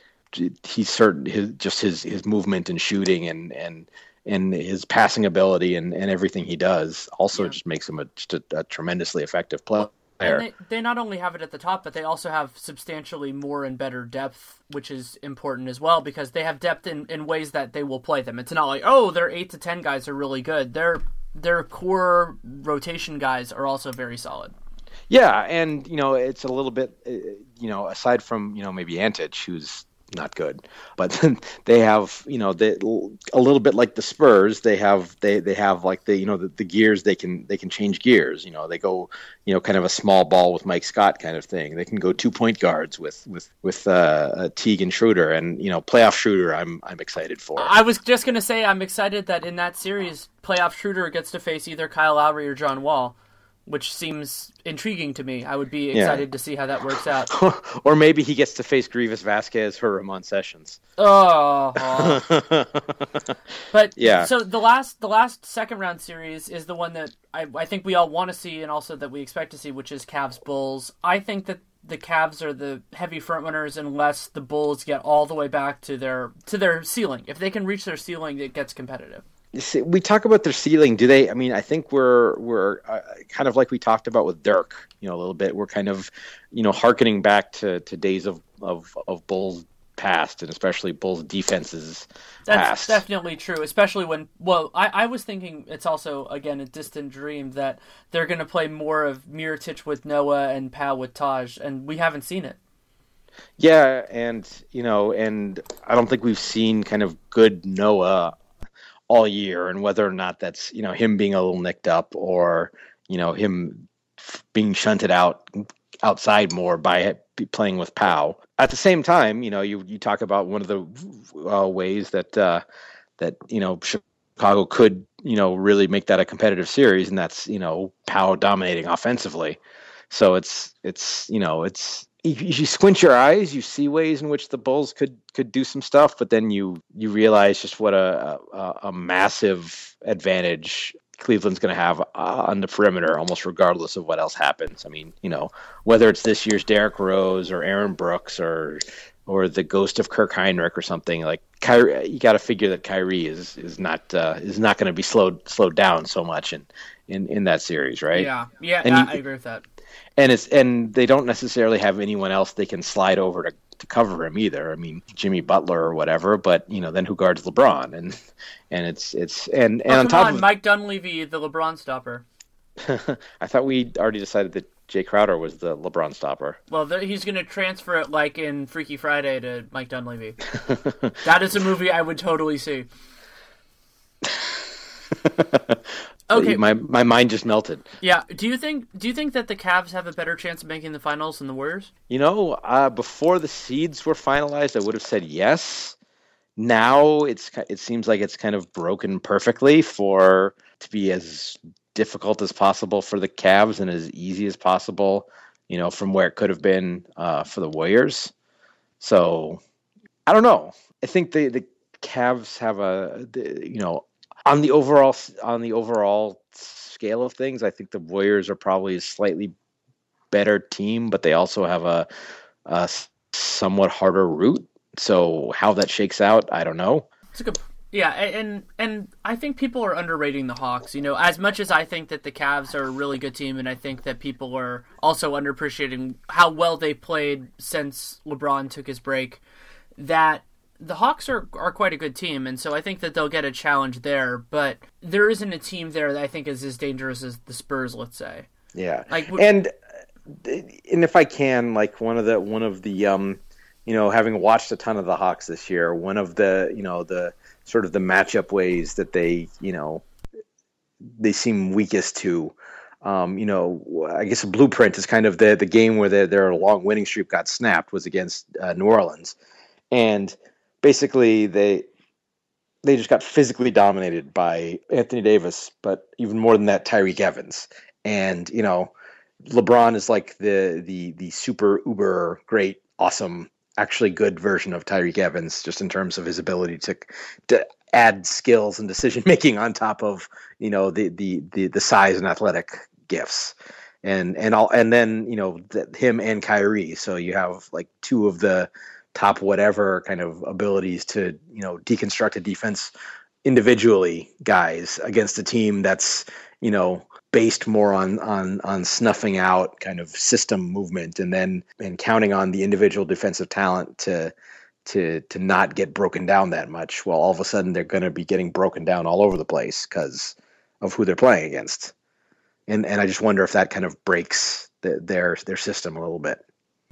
he's certain his just his his movement and shooting and and and his passing ability and and everything he does also just makes him a just a, a tremendously effective player. And they, they not only have it at the top, but they also have substantially more and better depth, which is important as well because they have depth in, in ways that they will play them. It's not like oh, their eight to ten guys are really good. Their their core rotation guys are also very solid. Yeah, and you know it's a little bit, uh, you know, aside from you know maybe Antic, who's not good, but they have you know they a little bit like the Spurs. They have they they have like the you know the, the gears they can they can change gears. You know they go you know kind of a small ball with Mike Scott kind of thing. They can go two point guards with with with uh, uh, Teague and Schroeder, and you know playoff Schroeder. I'm I'm excited for. I was just gonna say I'm excited that in that series, playoff Schroeder gets to face either Kyle Lowry or John Wall, which seems intriguing to me. I would be Yeah. excited to see how that works out. or maybe he gets to face Greivis Vasquez for Ramon Sessions. Oh, but Yeah. So the last the last second round series is the one that I I think we all want to see and also that we expect to see, which is Cavs Bulls. I think that the Cavs are the heavy front runners unless the Bulls get all the way back to their to their ceiling. If they can reach their ceiling, it gets competitive. We talk about their ceiling. Do they? I mean, I think we're we're uh, kind of like we talked about with Dirk. You know, a little bit. We're kind of, you know, harkening back to, to days of, of of Bulls past, and especially Bulls defenses That's past. definitely true, especially when. Well, I, I was thinking it's also again a distant dream that they're going to play more of Mirotic with Noah and Pau with Taj, and we haven't seen it. Yeah, and you know, and I don't think we've seen kind of good Noah all year, and whether or not that's you know him being a little nicked up or you know him being shunted out outside more by playing with Pau. At the same time, you know, you you talk about one of the uh, ways that uh, that you know Chicago could you know really make that a competitive series, and that's you know Pau dominating offensively. So it's it's you know it's if you squint your eyes, you see ways in which the Bulls could could do some stuff, but then you you realize just what a a, a massive advantage Cleveland's going to have uh, on the perimeter, almost regardless of what else happens. I mean, you know, whether it's this year's Derrick Rose or Aaron Brooks or or the ghost of Kirk Hinrich or something like Kyrie, you got to figure that Kyrie is is not uh, is not going to be slowed slowed down so much in in in that series, right? Yeah, yeah, And I, you- I agree with that. And it's and they don't necessarily have anyone else they can slide over to to cover him either. I mean, Jimmy Butler or whatever, but you know, then who guards LeBron? And and it's it's and and oh, on top on, of Mike Dunleavy, the LeBron stopper. I thought we already decided that Jae Crowder was the LeBron stopper. Well, he's going to transfer it like in Freaky Friday to Mike Dunleavy. that is a movie I would totally see. okay, my my mind just melted. Yeah. Do you think Do you think that the Cavs have a better chance of making the finals than the Warriors? You know, uh, before the seeds were finalized, I would have said yes. Now it's it seems like it's kind of broken perfectly for to be as difficult as possible for the Cavs and as easy as possible, you know, from where it could have been uh, for the Warriors. So I don't know. I think the the Cavs have a you know on the overall on the overall scale of things. I think the Warriors are probably a slightly better team, but they also have a, a somewhat harder route. So how that shakes out, I don't know. It's a good yeah, and and I think people are underrating the Hawks. You know, as much as I think that the Cavs are a really good team, and I think that people are also underappreciating how well they played since LeBron took his break. That the Hawks are are quite a good team, and so I think that they'll get a challenge there. But there isn't a team there that I think is as dangerous as the Spurs. Let's say. Yeah, like and and if I can, like one of the one of the um, you know, having watched a ton of the Hawks this year, one of the you know the sort of the matchup ways that they, you know, they seem weakest to. Um, you know, I guess a blueprint is kind of the the game where their their long winning streak got snapped was against uh, New Orleans, and basically they they just got physically dominated by Anthony Davis, but even more than that, Tyreke Evans, and you know, LeBron is like the the the super uber great awesome actually good version of Tyreke Evans, just in terms of his ability to to add skills and decision making on top of you know the the the, the size and athletic gifts. And and all and then you know the, him and Kyrie, so you have like two of the top whatever kind of abilities to you know deconstruct a defense individually guys against a team that's you know based more on on on snuffing out kind of system movement and then and counting on the individual defensive talent to to to not get broken down that much well all of a sudden they're going to be getting broken down all over the place because of who they're playing against. And and I just wonder if that kind of breaks the, their their system a little bit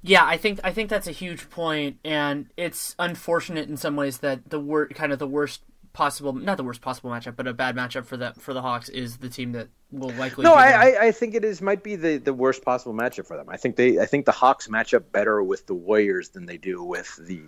yeah, I think I think that's a huge point, and it's unfortunate in some ways that the wor- kind of the worst possible not the worst possible matchup, but a bad matchup for that for the Hawks is the team that will likely. No, I, I, I think it is might be the, the worst possible matchup for them. I think they I think the Hawks match up better with the Warriors than they do with the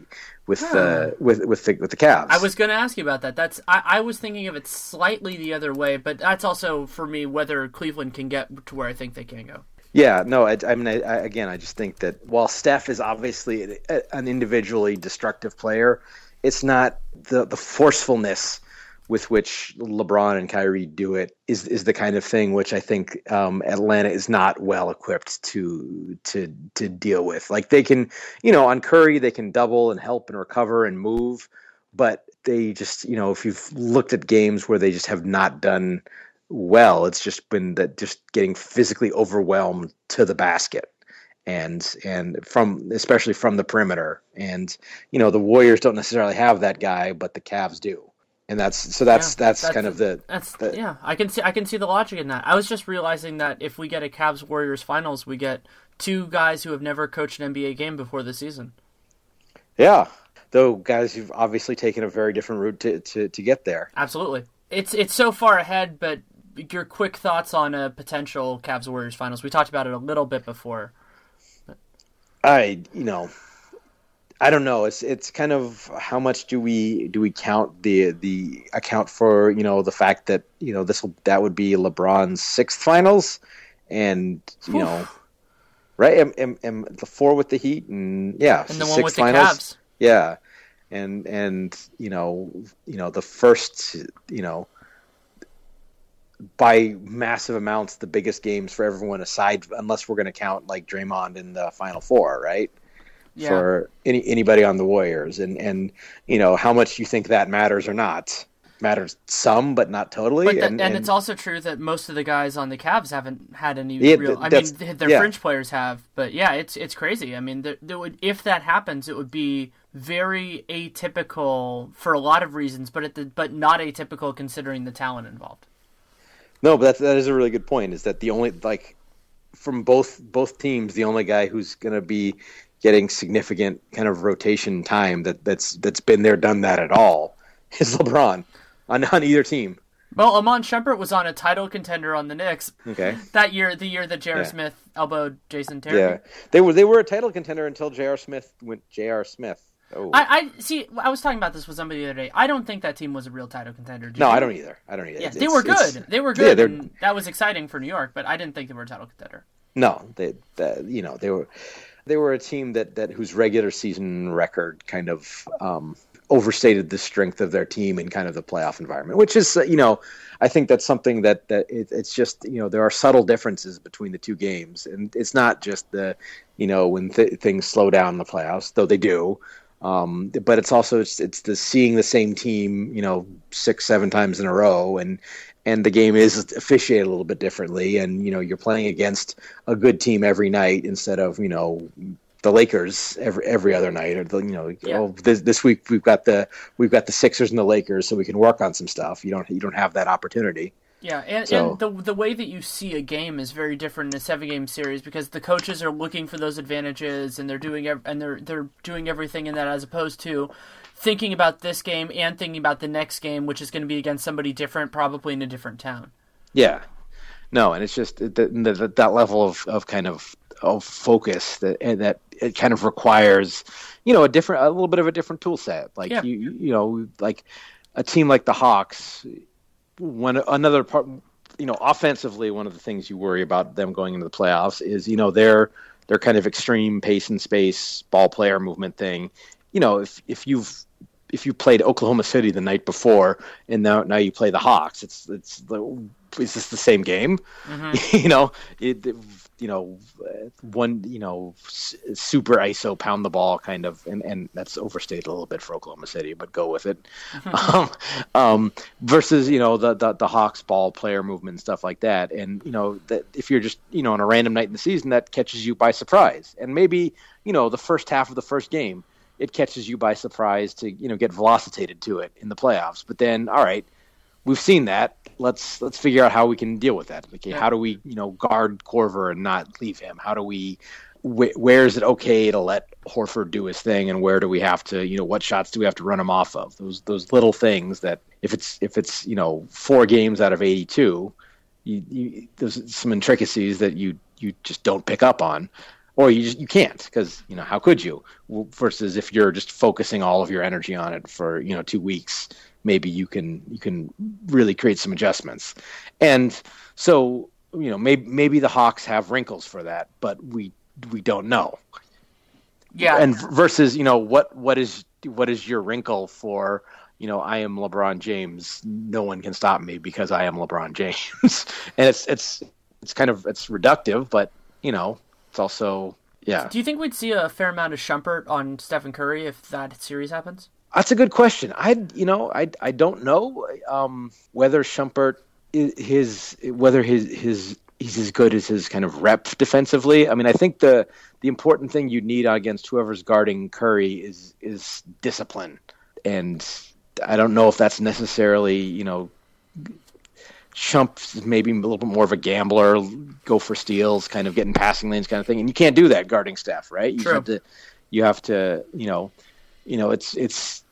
with huh. the hmm. with with the with the Cavs. I was going to ask you about that. That's I, I was thinking of it slightly the other way, but that's also for me whether Cleveland can get to where I think they can go. Yeah, no, I, I mean, I, I, again, I just think that while Steph is obviously an individually destructive player, it's not the the forcefulness with which LeBron and Kyrie do it is is the kind of thing which I think um, Atlanta is not well equipped to to to deal with. Like they can, you know, on Curry they can double and help and recover and move, but they just, you know, if you've looked at games where they just have not done well, it's just been that just getting physically overwhelmed to the basket and and from especially from the perimeter. And you know the Warriors don't necessarily have that guy, but the Cavs do. And that's so that's yeah, that's, that's, kind of the that's the, yeah I can see I can see the logic in that. I was just realizing that if we get a Cavs Warriors finals, we get two guys who have never coached an NBA game before the season. Yeah, though guys who've obviously taken a very different route to, to, to get there. Absolutely, it's it's so far ahead. But your quick thoughts on a potential Cavs Warriors finals? We talked about it a little bit before. I you know I don't know. It's it's kind of how much do we do we count the the account for you know the fact that you know this will that would be LeBron's sixth finals, and you Oof. know, right? Am, am, am the four with the Heat and yeah, and the one with finals. the Cavs. Yeah, and and you know you know the first you know by massive amounts the biggest games for everyone aside unless we're going to count like Draymond in the final four, right? Yeah. For any anybody on the Warriors and and you know how much you think that matters or not. matters some, but not totally. But the, and, and, it's also true that most of the guys on the Cavs haven't had any Yeah, real. I mean, their yeah. fringe players have, but yeah, it's it's crazy. I mean, there, there would if that happens, it would be very atypical for a lot of reasons, but at the but not atypical considering the talent involved. No, but that's, that is a really good point. Is that the only like from both both teams, the only guy who's going to be getting significant kind of rotation time that that's that's been there, done that at all is LeBron on on either team. Well, Iman Shumpert was on a title contender on the Knicks Okay. that year, the year that J.R. Yeah. Smith elbowed Jason Terry. Yeah, they were they were a title contender until J.R. Smith went J.R. Smith. Oh. I, I see. I was talking about this with somebody the other day. I don't think that team was a real title contender. No, you? I don't either. I don't either. Yeah, It's- they were good. They were yeah, good. and that was exciting for New York, but I didn't think they were a title contender. No, they, that you know, they were they were a team that that whose regular season record kind of um, overstated the strength of their team in kind of the playoff environment, which is you know, I think that's something that that it, it's just you know there are subtle differences between the two games, and it's not just the you know when th- things slow down in the playoffs, though they do. Um, but it's also it's, it's the seeing the same team, you know, six seven times in a row, and and the game is officiated a little bit differently, and you know you're playing against a good team every night instead of you know the Lakers every every other night, or the you know Yeah. oh this this week we've got the we've got the Sixers and the Lakers, so we can work on some stuff. You don't you don't have that opportunity. Yeah, and, So- and the the way that you see a game is very different in a seven game series because the coaches are looking for those advantages and they're doing ev- and they're they're doing everything in that as opposed to thinking about this game and thinking about the next game, which is going to be against somebody different, probably in a different town. Yeah, no, and it's just that that, that level of, of kind of of focus that and that it kind of requires, you know, a different a little bit of a different tool set. Like Yeah. you you know like a team like the Hawks, when another part, you know, offensively, one of the things you worry about them going into the playoffs is you know their their kind of extreme pace and space ball player movement thing. You know, if if you've if you played Oklahoma City the night before and now now you play the Hawks, it's it's the is this the same game? you know, it, you know, one you know s- super ISO pound the ball kind of, and and that's overstated a little bit for Oklahoma City, but go with it. um, um, versus you know the, the the Hawks ball player movement and stuff like that, and you know that if you're just you know on a random night in the season that catches you by surprise, and maybe you know the first half of the first game it catches you by surprise to you know get velocitated to it in the playoffs. But then, all right, we've seen that. Let's let's figure out how we can deal with that. Okay, how do we you know guard Korver and not leave him? How do we wh- where is it okay to let Horford do his thing, and where do we have to you know what shots do we have to run him off of? Those those little things that if it's if it's you know four games out of eighty two. You, you, there's some intricacies that you you just don't pick up on or you just you can't because you know how could you? Versus if you're just focusing all of your energy on it for you know two weeks maybe you can you can really create some adjustments. And so you know maybe maybe the hawks have wrinkles for that but we we don't know. Yeah, and versus you know what what is what is your wrinkle for you know I am LeBron James no one can stop me because I am LeBron James. And it's it's it's kind of it's reductive but you know it's also yeah do you think we'd see a fair amount of Shumpert on Stephen Curry if that series happens? that's a good question I you know I I don't know um, whether Shumpert his whether his his he's as good as his kind of rep defensively. I mean, I think the the important thing you need against whoever's guarding Curry is is discipline, and I don't know if that's necessarily you know. Shump's maybe a little bit more of a gambler, go for steals, kind of getting passing lanes, kind of thing, and you can't do that guarding Steph, right? You True. have to, you have to, you know, you know, it's it's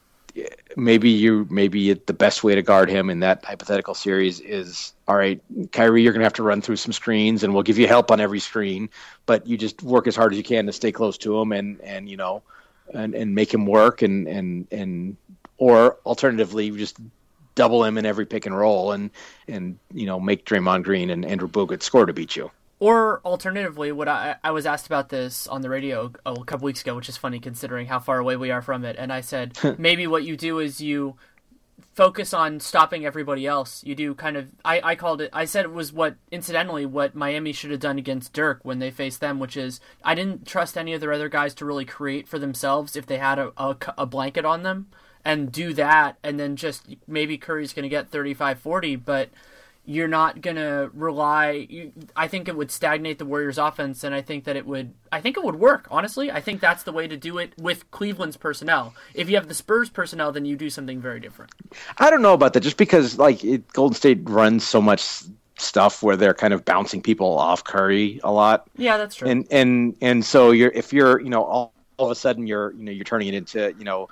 maybe you maybe the best way to guard him in that hypothetical series is all right, Kyrie, you're gonna have to run through some screens, and we'll give you help on every screen, but you just work as hard as you can to stay close to him, and and you know, and and make him work, and and and or alternatively, you just double him in every pick and roll, and and you know, make Draymond Green and Andrew Bogut score to beat you. Or alternatively, what I I was asked about this on the radio a couple weeks ago, which is funny considering how far away we are from it. And I said maybe what you do is you focus on stopping everybody else. You do kind of I, I called it I said it was what incidentally what Miami should have done against Dirk when they faced them, which is I didn't trust any of their other guys to really create for themselves if they had a, a, a blanket on them. And do that, and then just maybe Curry's going to get 35 40, but you're not going to rely. You, I think it would stagnate the Warriors' offense, and I think that it would. I think it would work. Honestly, I think that's the way to do it with Cleveland's personnel. If you have the Spurs personnel, then you do something very different. I don't know about that, just because like it, Golden State runs so much stuff where they're kind of bouncing people off Curry a lot. Yeah, that's true. And and and so you're if you're you know all, all of a sudden you're you know you're turning it into you know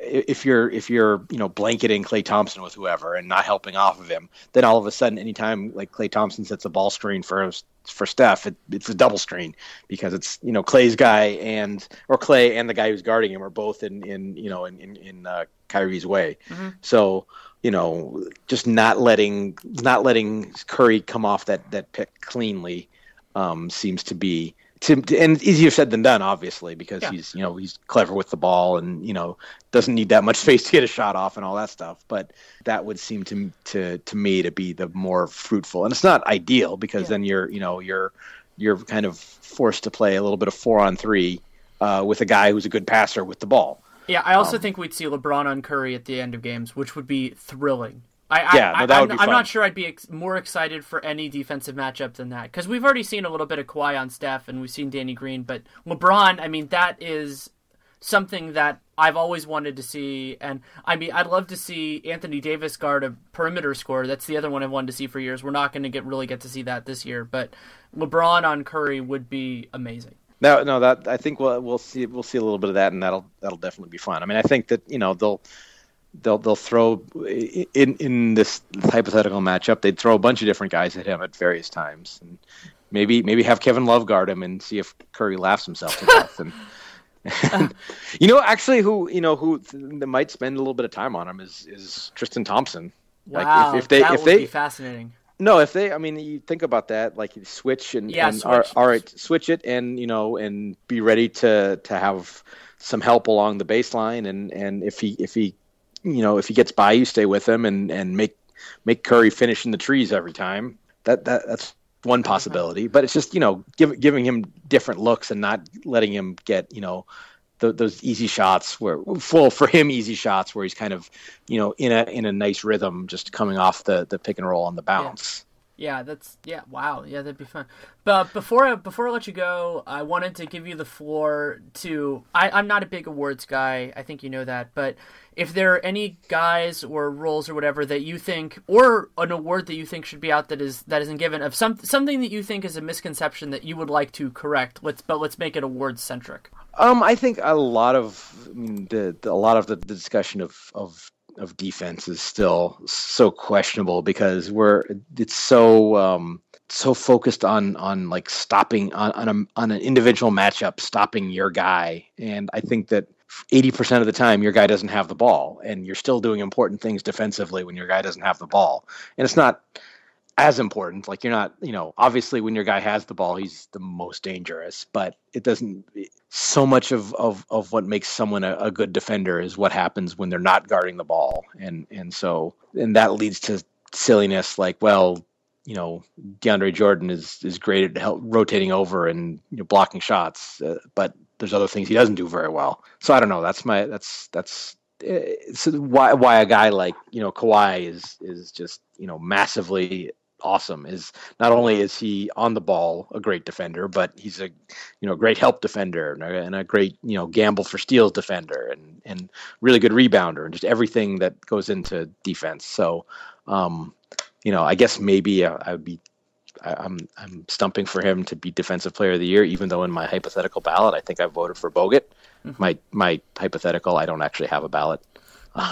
if you're if you're you know blanketing Klay Thompson with whoever and not helping off of him, then all of a sudden, anytime like Klay Thompson sets a ball screen for for Steph, it, it's a double screen because it's you know Klay's guy and or Klay and the guy who's guarding him are both in in you know in in, in uh, Kyrie's way. Mm-hmm. So you know just not letting not letting Curry come off that that pick cleanly um, seems to be and easier said than done, obviously, because yeah. he's you know he's clever with the ball and you know doesn't need that much space to get a shot off and all that stuff. But that would seem to to to me to be the more fruitful, and it's not ideal because yeah. then you're you know you're you're kind of forced to play a little bit of four on three uh, with a guy who's a good passer with the ball. Yeah, I also um, think we'd see LeBron on Curry at the end of games, which would be thrilling. I, yeah, I, no, that would I'm, be I'm not sure I'd be ex- more excited for any defensive matchup than that because we've already seen a little bit of Kawhi on Steph and we've seen Danny Green, but LeBron, I mean, that is something that I've always wanted to see. And I mean, I'd love to see Anthony Davis guard a perimeter score. That's the other one I've wanted to see for years. We're not going to get really get to see that this year, but LeBron on Curry would be amazing. No, no, that I think we'll we'll see we'll see a little bit of that, and that'll that'll definitely be fun. I mean, I think that you know they'll they'll they'll throw in in this hypothetical matchup they'd throw a bunch of different guys at him at various times. And maybe maybe have Kevin Love guard him and see if Curry laughs himself to death. And, and you know actually who you know who might spend a little bit of time on him is is Tristan Thompson. Wow like if, if they that if would they be fascinating. No, if they, I mean, you think about that, like switch and, yeah, and switch. all right, switch it, and you know, and be ready to to have some help along the baseline, and and if he if he you know, if he gets by, you stay with him and and make make Curry finish in the trees every time. That that that's one possibility. But it's just you know give, giving him different looks and not letting him get you know the, those easy shots where full for him easy shots where he's kind of you know in a in a nice rhythm just coming off the the pick and roll on the bounce. Yeah, that's yeah. Wow, yeah, that'd be fun. But before I, before I let you go, I wanted to give you the floor to. I, I'm not a big awards guy. I think you know that. But if there are any guys or roles or whatever that you think, or an award that you think should be out that is that isn't given, of some something that you think is a misconception that you would like to correct. Let's but let's make it awards centric. Um, I think a lot of I mean, the, the, a lot of the, the discussion of of of defense is still so questionable because we're it's so um, so focused on on like stopping on on, a, on an individual matchup stopping your guy. And I think that 80% of the time your guy doesn't have the ball and you're still doing important things defensively when your guy doesn't have the ball. And it's not as important. Like you're not, you know, obviously when your guy has the ball, he's the most dangerous, but it doesn't so much of, of, of what makes someone a, a good defender is what happens when they're not guarding the ball. And, and so, and that leads to silliness like, well, you know, DeAndre Jordan is, is great at help rotating over and you know, blocking shots, uh, but there's other things he doesn't do very well. So I don't know. That's my, that's, that's, uh, why why a guy like you know Kawhi is is just you know massively awesome is not only is he on the ball a great defender, but he's a you know great help defender and a, and a, great you know gamble for steals defender and and really good rebounder and just everything that goes into defense. So um, you know I guess maybe I, I would be I, I'm I'm stumping for him to be defensive player of the year, even though in my hypothetical ballot I think I voted for Bogut. Mm-hmm. My my hypothetical I don't actually have a ballot.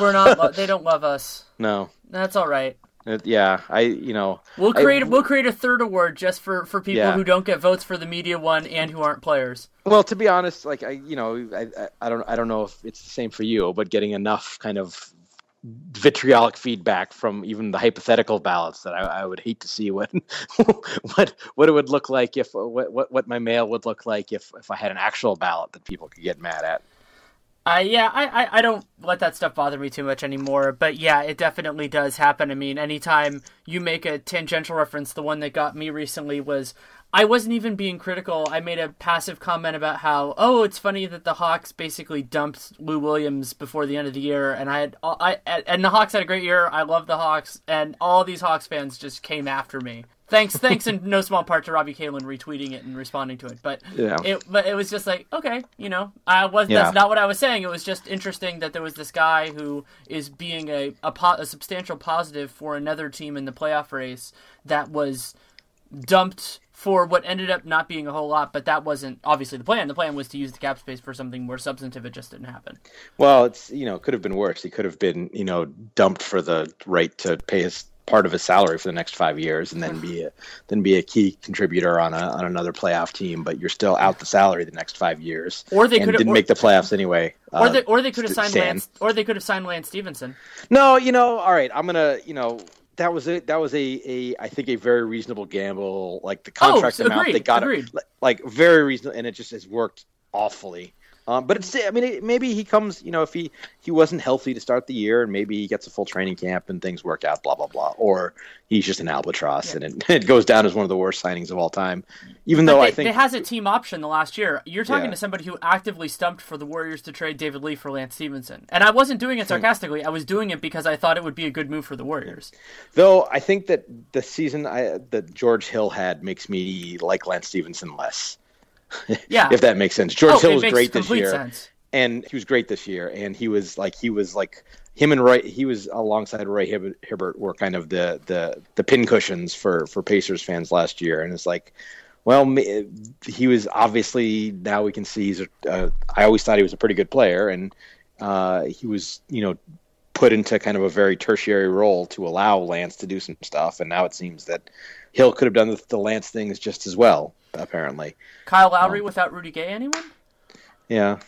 We're not. they don't love us. No, that's all right. Uh, yeah, I you know we'll create I, we'll create a third award just for for people yeah. who don't get votes for the media one and who aren't players. Well, to be honest, like I you know I, I, I don't I don't know if it's the same for you, but getting enough kind of vitriolic feedback from even the hypothetical ballots that I, I would hate to see what what what it would look like if what, what what my mail would look like if if I had an actual ballot that people could get mad at. Uh, yeah, I, I, I don't let that stuff bother me too much anymore. But yeah, it definitely does happen. I mean, anytime you make a tangential reference, the one that got me recently was I wasn't even being critical. I made a passive comment about how, oh, it's funny that the Hawks basically dumped Lou Williams before the end of the year, and I had, I and the Hawks had a great year. I love the Hawks, and all these Hawks fans just came after me. Thanks, thanks in no small part to Robbie Kaelin retweeting it and responding to it. But Yeah. it, but it was just like, okay, you know, I was Yeah. that's not what I was saying. It was just interesting that there was this guy who is being a a, po- a substantial positive for another team in the playoff race that was dumped for what ended up not being a whole lot, but that wasn't obviously the plan. The plan was to use the cap space for something more substantive. It just didn't happen. Well, it's you know, it could have been worse. He could have been you know dumped for the right to pay his part of his salary for the next five years, and then be a then be a key contributor on a on another playoff team. But you're still out the salary the next five years, Or they could have- didn't or- make the playoffs anyway. Or Uh, they or they could have signed Stan. Lance or they could have signed Lance Stephenson. No, you know, all right. I'm gonna, you know, that was a that was a, a I think a very reasonable gamble. Like the contract Oh, amount agreed, they got, agreed. it, like very reasonable, and it just has worked awfully. Um, but it's, I mean, it, maybe he comes, you know, if he he wasn't healthy to start the year, and maybe he gets a full training camp and things work out, blah blah blah, or he's just an albatross, and it, it goes down as one of the worst signings of all time. Even though But I think it has a team option the last year. You're talking Yeah. to somebody who actively stumped for the Warriors to trade David Lee for Lance Stephenson. And I wasn't doing it sarcastically. I was doing it because I thought it would be a good move for the Warriors. Though I think that the season I, that George Hill had makes me like Lance Stephenson less. Yeah. if that makes sense. George Oh, Hill was great this year, sense. and he was great this year, and he was like he was like him and Roy. He was alongside Roy Hibbert, Hibbert were kind of the the the pincushions for for Pacers fans last year, and it's like. Well, he was obviously now we can see he's. A, uh, I always thought he was a pretty good player, and uh, he was, you know, put into kind of a very tertiary role to allow Lance to do some stuff. And now it seems that Hill could have done the, the Lance things just as well. Apparently, Kyle um, Lowry without Rudy Gay, anyone? yeah,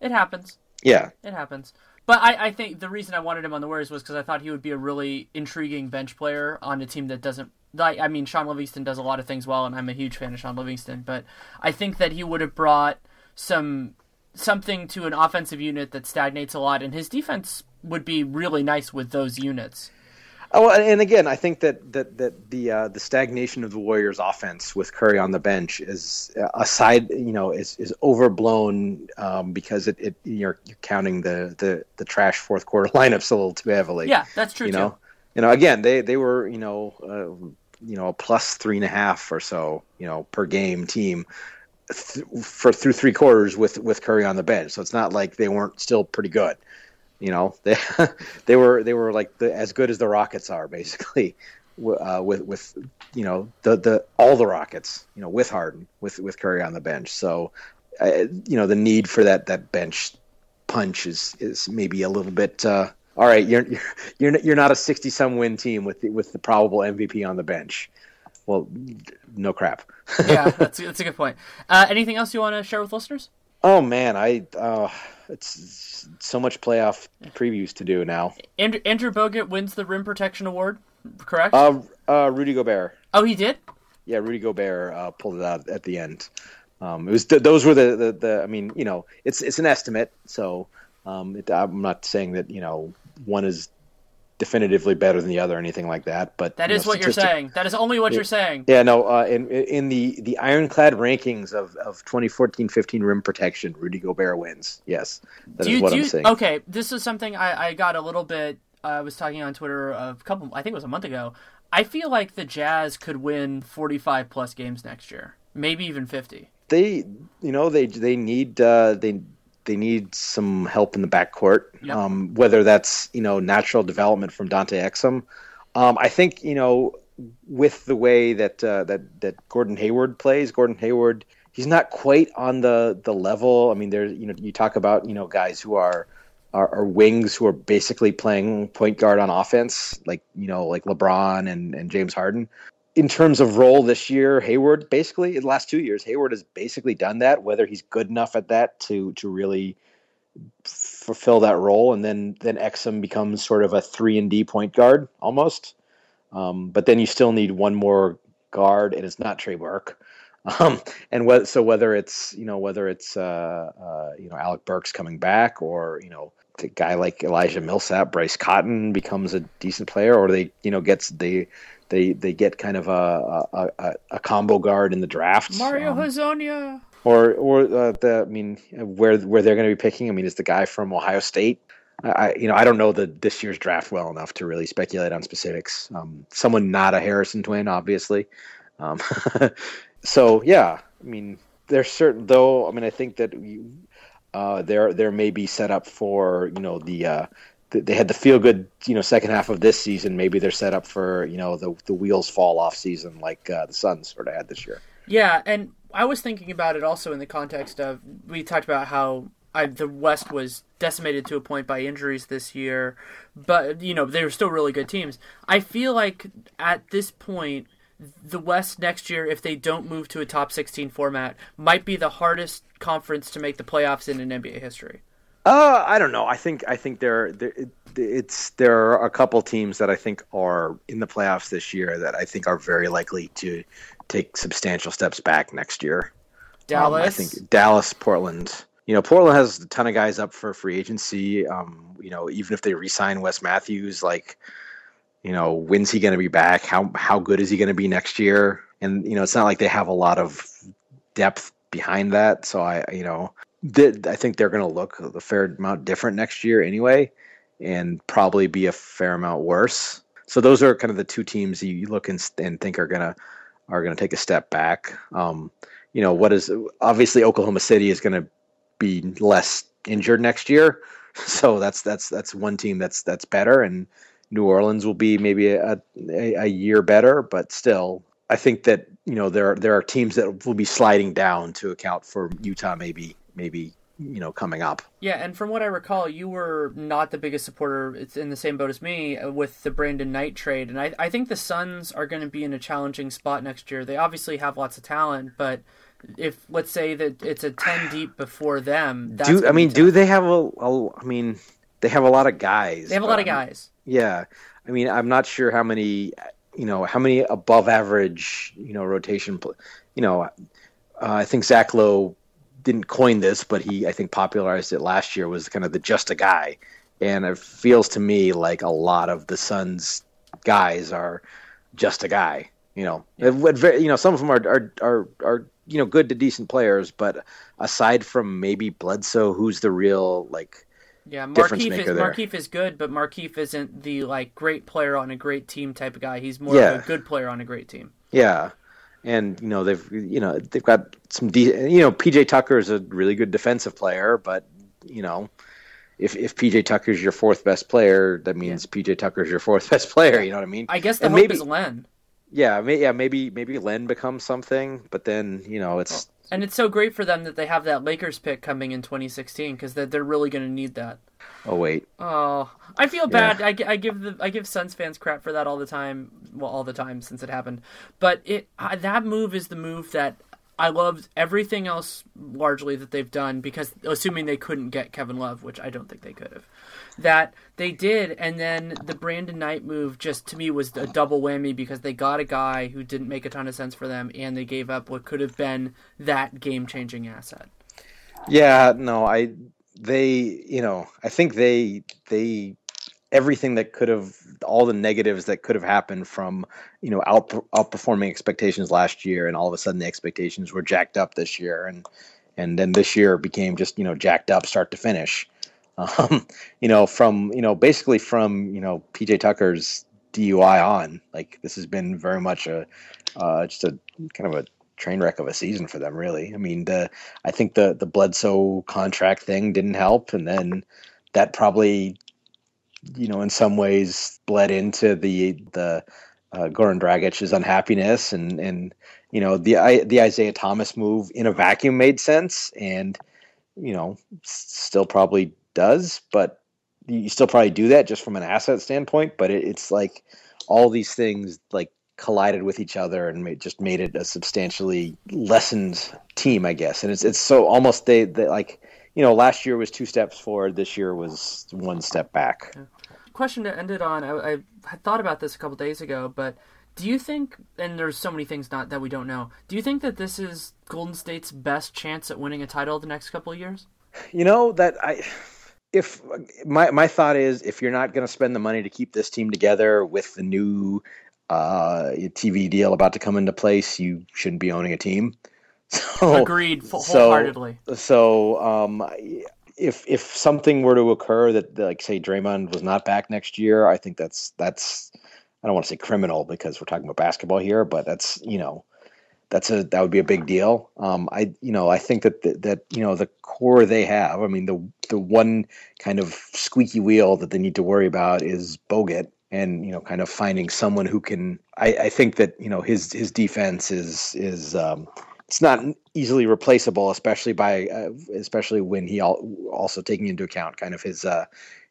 It happens. yeah. It happens. But I, I think the reason I wanted him on the Warriors was because I thought he would be a really intriguing bench player on a team that doesn't. Like, I mean, Shaun Livingston does a lot of things well, and I'm a huge fan of Shaun Livingston. But I think that he would have brought some something to an offensive unit that stagnates a lot, and his defense would be really nice with those units. Oh, and- again, I think that that that the uh, the stagnation of the Warriors' offense with Curry on the bench is uh, aside, you know, is is overblown um, because it, it you're, you're counting the, the the trash fourth quarter lineups a little too heavily. Yeah, that's true you too. know, you know, again, they they were you know uh, you know a plus three and a half or so you know per game team th- for through three quarters with with Curry on the bench. So it's not like they weren't still pretty good. You know, they they were they were like the, as good as the Rockets are basically uh, with with you know the the all the Rockets you know with Harden with with Curry on the bench. So uh, you know the need for that that bench punch is is maybe a little bit. Uh, all right, you're you're you're not a sixty some win team with the, with the probable MVP on the bench. Well, no crap. yeah, that's that's a good point. Uh, anything else you want to share with listeners? Oh man, I uh, it's, so much playoff previews to do now. Andrew, Andrew Bogut wins the rim protection award, correct? Uh, uh, Rudy Gobert. oh, he did. Yeah, Rudy Gobert uh, pulled it out at the end. Um, it was th- those were the, the, the I mean, you know, it's it's an estimate, so um, it, I'm not saying that you know one is definitively better than the other or anything like that. But that is know, what you're saying. That is only what you're saying. Yeah, no. Uh, in in the the ironclad rankings of of 2014-15 rim protection, Rudy Gobert wins. Yes, that is do you, what I'm you, saying. Okay, this is something I, I got a little bit. uh, I was talking on Twitter a couple, I think it was a month ago. I feel like the Jazz could win 45 plus games next year, maybe even 50. They, you know, they they need uh, they they need some help in the backcourt. Yep. Um, whether that's you know natural development from Dante Exum. Um, I think you know with the way that uh, that that Gordon Hayward plays, Gordon Hayward, he's not quite on the the level. I mean, there you know you talk about you know guys who are are, are wings who are basically playing point guard on offense, like you know like LeBron and and James Harden. In terms of role this year, Hayward basically in the last two years, Hayward has basically done that. Whether he's good enough at that to to really fulfill that role, and then then Exum becomes sort of a three and D point guard almost. Um, but then you still need one more guard, and it's not Trey Burke. Um, and so whether it's you know whether it's uh, uh, you know Alec Burks coming back or you know a guy like Elijah Millsap, Bryce Cotton becomes a decent player, or they you know gets they they they get kind of a a, a, a combo guard in the draft. Mario um, Hezonja. Or or uh, the I mean where where they're going to be picking. I mean is the guy from Ohio State. I you know I don't know the this year's draft well enough to really speculate on specifics. Um, someone not a Harrison twin, obviously. Um, so yeah, I mean there's certain though. I mean I think that uh, there there may be set up for you know the uh, they had the feel good you know second half of this season. Maybe they're set up for you know the the wheels fall off season like uh, the Suns sort of had this year. Yeah, and I was thinking about it also in the context of we talked about how I, the West was decimated to a point by injuries this year, but you know they were still really good teams. I feel like at this point the West next year, if they don't move to a top 16 format, might be the hardest conference to make the playoffs in an NBA history. Uh, I don't know. I think I think there, there it's there are a couple teams that I think are in the playoffs this year that I think are very likely to take substantial steps back next year. Dallas, um, I think Dallas, Portland. You know, Portland has a ton of guys up for free agency. Um, you know, even if they resign Wes Matthews, like you know, when's he going to be back? How how good is he going to be next year? And you know, it's not like they have a lot of depth behind that. So I, you know, th- I think they're going to look a fair amount different next year anyway, and probably be a fair amount worse. So those are kind of the two teams you look and, and think are gonna are gonna take a step back. Um, you know, what is obviously Oklahoma City is going to be less injured next year, so that's that's that's one team that's that's better and New Orleans will be maybe a, a, a year better, but still, I think that you know there there are teams that will be sliding down to account for Utah maybe maybe you know coming up. Yeah, and from what I recall, you were not the biggest supporter. It's in the same boat as me uh, with the Brandon Knight trade, and I I think the Suns are going to be in a challenging spot next year. They obviously have lots of talent, but if let's say that it's a ten deep before them, do I mean do they have a, a I mean they have a lot of guys. They have a lot of guys. Yeah, I mean, I'm not sure how many, you know, how many above average, you know, rotation. You know, uh, I think Zach Lowe didn't coin this, but he I think popularized it last year. Was kind of the just a guy, and it feels to me like a lot of the Suns guys are just a guy. You know, yeah. you know, some of them are are are are you know good to decent players, but aside from maybe Bledsoe, who's the real like yeah, Markieff is, Markieff is good, but Markieff isn't the like great player on a great team type of guy. He's more yeah. of a good player on a great team. Yeah, and you know they've you know they've got some de- you know PJ Tucker is a really good defensive player, but you know if if PJ Tucker's your fourth best player, that means yeah. PJ Tucker's your fourth best player. You know what I mean? I guess the and hope maybe, is Len. Yeah, may, yeah, maybe maybe Len becomes something, but then you know it's and it's so great for them that they have that Lakers pick coming in 2016 because they're, they're really going to need that. Oh wait. Oh, I feel bad. I, I give the I give Suns fans crap for that all the time. Well, all the time since it happened. But it that move is the move that I loved everything else largely that they've done because assuming they couldn't get Kevin Love, which I don't think they could have that they did, and then the Brandon Knight move just to me was a double whammy because they got a guy who didn't make a ton of sense for them, and they gave up what could have been that game changing asset. Yeah, no, I they you know I think they they everything that could have all the negatives that could have happened from you know out, outperforming expectations last year and all of a sudden the expectations were jacked up this year and and then this year became just you know jacked up start to finish. Um, you know, from you know, basically from you know PJ Tucker's DUI on, like this has been very much a uh, just a kind of a train wreck of a season for them, really. I mean, the I think the the Bledsoe contract thing didn't help, and then that probably, you know, in some ways bled into the the uh, Goran Dragic's unhappiness, and and you know the I, the Isaiah Thomas move in a vacuum made sense, and you know still probably does, but you still probably do that just from an asset standpoint. But it, it's like all these things like collided with each other and made, just made it a substantially lessened team, I guess. And it's it's so almost they, they like you know last year was two steps forward, this year was one step back. Question to end it on. I, I had thought about this a couple days ago, but do you think and there's so many things not that we don't know do you think that this is golden state's best chance at winning a title the next couple of years you know that i if my my thought is if you're not going to spend the money to keep this team together with the new uh, TV deal about to come into place, you shouldn't be owning a team. So, Agreed, wholeheartedly. So, so um, if if something were to occur that like say Draymond was not back next year, I think that's that's I don't want to say criminal because we're talking about basketball here, but that's you know that's a that would be a big deal. Um, I you know I think that the, that you know the core they have. I mean the the one kind of squeaky wheel that they need to worry about is Bogut, and you know kind of finding someone who can. I, I think that you know his his defense is is um, it's not easily replaceable, especially by uh, especially when he al- also taking into account kind of his uh,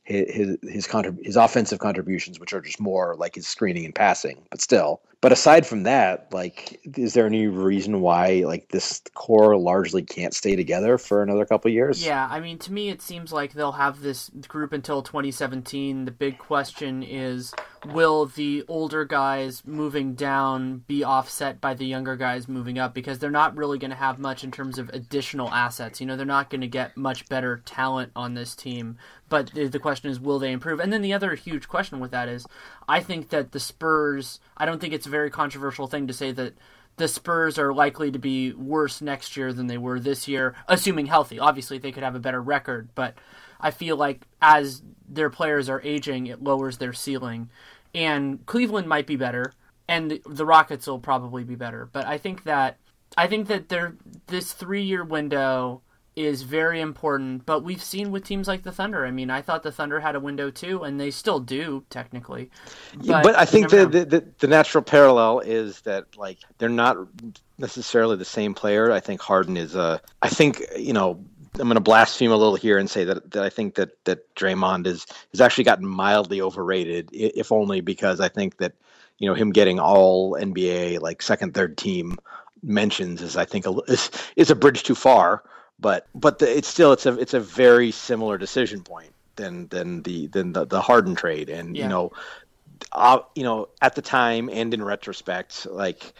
his his contrib- his offensive contributions, which are just more like his screening and passing, but still. But aside from that, like, is there any reason why like this core largely can't stay together for another couple years? Yeah, I mean, to me, it seems like they'll have this group until 2017. The big question is, will the older guys moving down be offset by the younger guys moving up? Because they're not really going to have much in terms of additional assets. You know, they're not going to get much better talent on this team. But the question is, will they improve? And then the other huge question with that is, I think that the Spurs. I don't think it's a very controversial thing to say that the Spurs are likely to be worse next year than they were this year, assuming healthy. Obviously, they could have a better record, but I feel like as their players are aging, it lowers their ceiling. And Cleveland might be better, and the Rockets will probably be better. But I think that I think that there this three year window is very important. But we've seen with teams like the Thunder. I mean, I thought the Thunder had a window too, and they still do technically. But, yeah, but I think the, the, the natural parallel is that like they're not necessarily the same player. I think Harden is a. I think you know. I'm going to blaspheme a little here and say that, that I think that that Draymond is has actually gotten mildly overrated, if only because I think that you know him getting all NBA like second third team mentions is I think a, is is a bridge too far but but the, it's still it's a it's a very similar decision point than than the than the, the Harden trade, and yeah. you know, uh, you know, at the time and in retrospect, like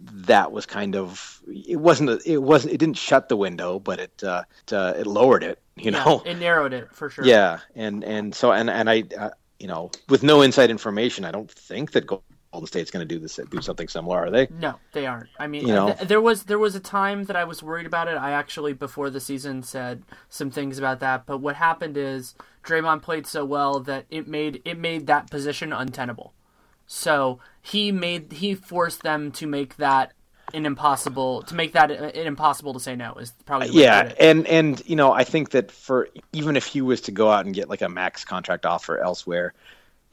that was kind of it wasn't a, it wasn't it didn't shut the window, but it uh, it, uh, it lowered it. You yeah, know, it narrowed it for sure. Yeah, and and so and and I. Uh, you know, with no inside information, I don't think that Golden State's going to do this, do something similar, are they? No, they aren't. I mean, you uh, know? th- there was there was a time that I was worried about it. I actually before the season said some things about that, but what happened is Draymond played so well that it made it made that position untenable. So he made he forced them to make that an impossible to make that an impossible to say no is probably yeah and and you know i think that for even if he was to go out and get like a max contract offer elsewhere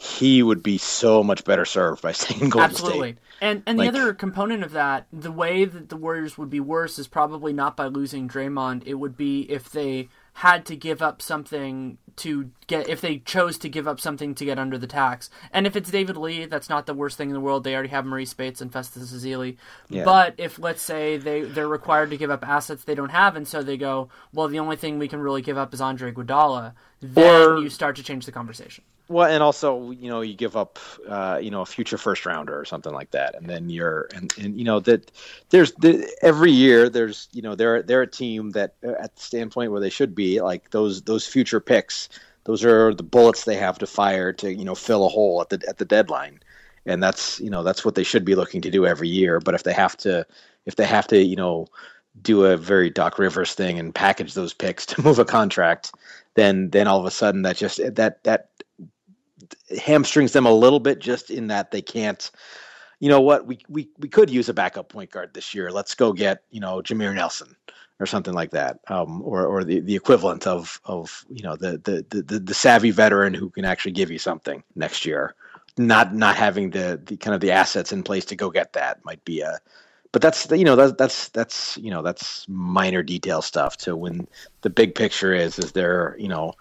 he would be so much better served by staying in Golden Absolutely. State. And and like, the other component of that, the way that the Warriors would be worse is probably not by losing Draymond. It would be if they had to give up something to get if they chose to give up something to get under the tax. And if it's David Lee, that's not the worst thing in the world. They already have Marreese Speights and Festus Ezeli. Yeah. But if let's say they they're required to give up assets they don't have, and so they go, well, the only thing we can really give up is Andre Iguodala, then or, you start to change the conversation. Well, and also, you know, you give up, uh, you know, a future first rounder or something like that, and then you're, and, and you know that there's the, every year there's, you know, they're they're a team that uh, at the standpoint where they should be, like those those future picks, those are the bullets they have to fire to, you know, fill a hole at the at the deadline, and that's you know that's what they should be looking to do every year. But if they have to, if they have to, you know, do a very Doc Rivers thing and package those picks to move a contract, then then all of a sudden that just that that hamstrings them a little bit just in that they can't you know what we, we we could use a backup point guard this year. Let's go get you know jameer nelson or something like that um, or, or the, the equivalent of of you know the, the the the savvy veteran who can actually give you something next year. Not not having the, the kind of the assets in place to go get that might be a but that's you know that's that's that's you know that's minor detail stuff to when the big picture is is there you know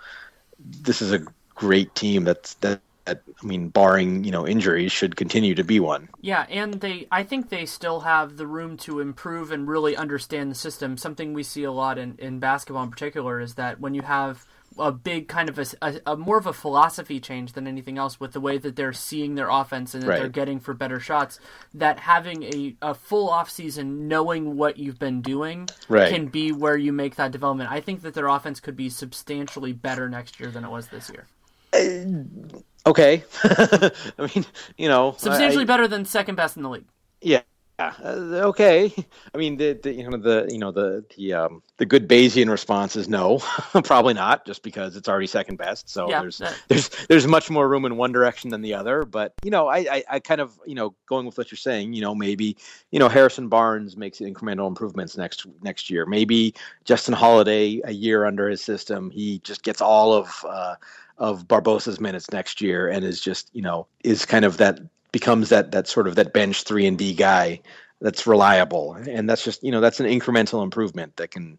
this is a great team that's that I mean, barring you know injuries, should continue to be one. Yeah, and they, I think they still have the room to improve and really understand the system. Something we see a lot in, in basketball in particular is that when you have a big kind of a, a, a, more of a philosophy change than anything else with the way that they're seeing their offense and that right. they're getting for better shots. That having a, a full off season, knowing what you've been doing, right. can be where you make that development. I think that their offense could be substantially better next year than it was this year. Uh, Okay, I mean, you know, substantially I, better than second best in the league. Yeah, yeah, uh, okay. I mean, the, the, you know the you know the the um, the good Bayesian response is no, probably not, just because it's already second best. So yeah, there's there's there's much more room in one direction than the other. But you know, I, I, I kind of you know going with what you're saying. You know, maybe you know Harrison Barnes makes incremental improvements next next year. Maybe Justin Holiday, a year under his system, he just gets all of. Uh, of Barbosa's minutes next year and is just you know is kind of that becomes that that sort of that bench three and D guy that's reliable, and that's just you know that's an incremental improvement that can.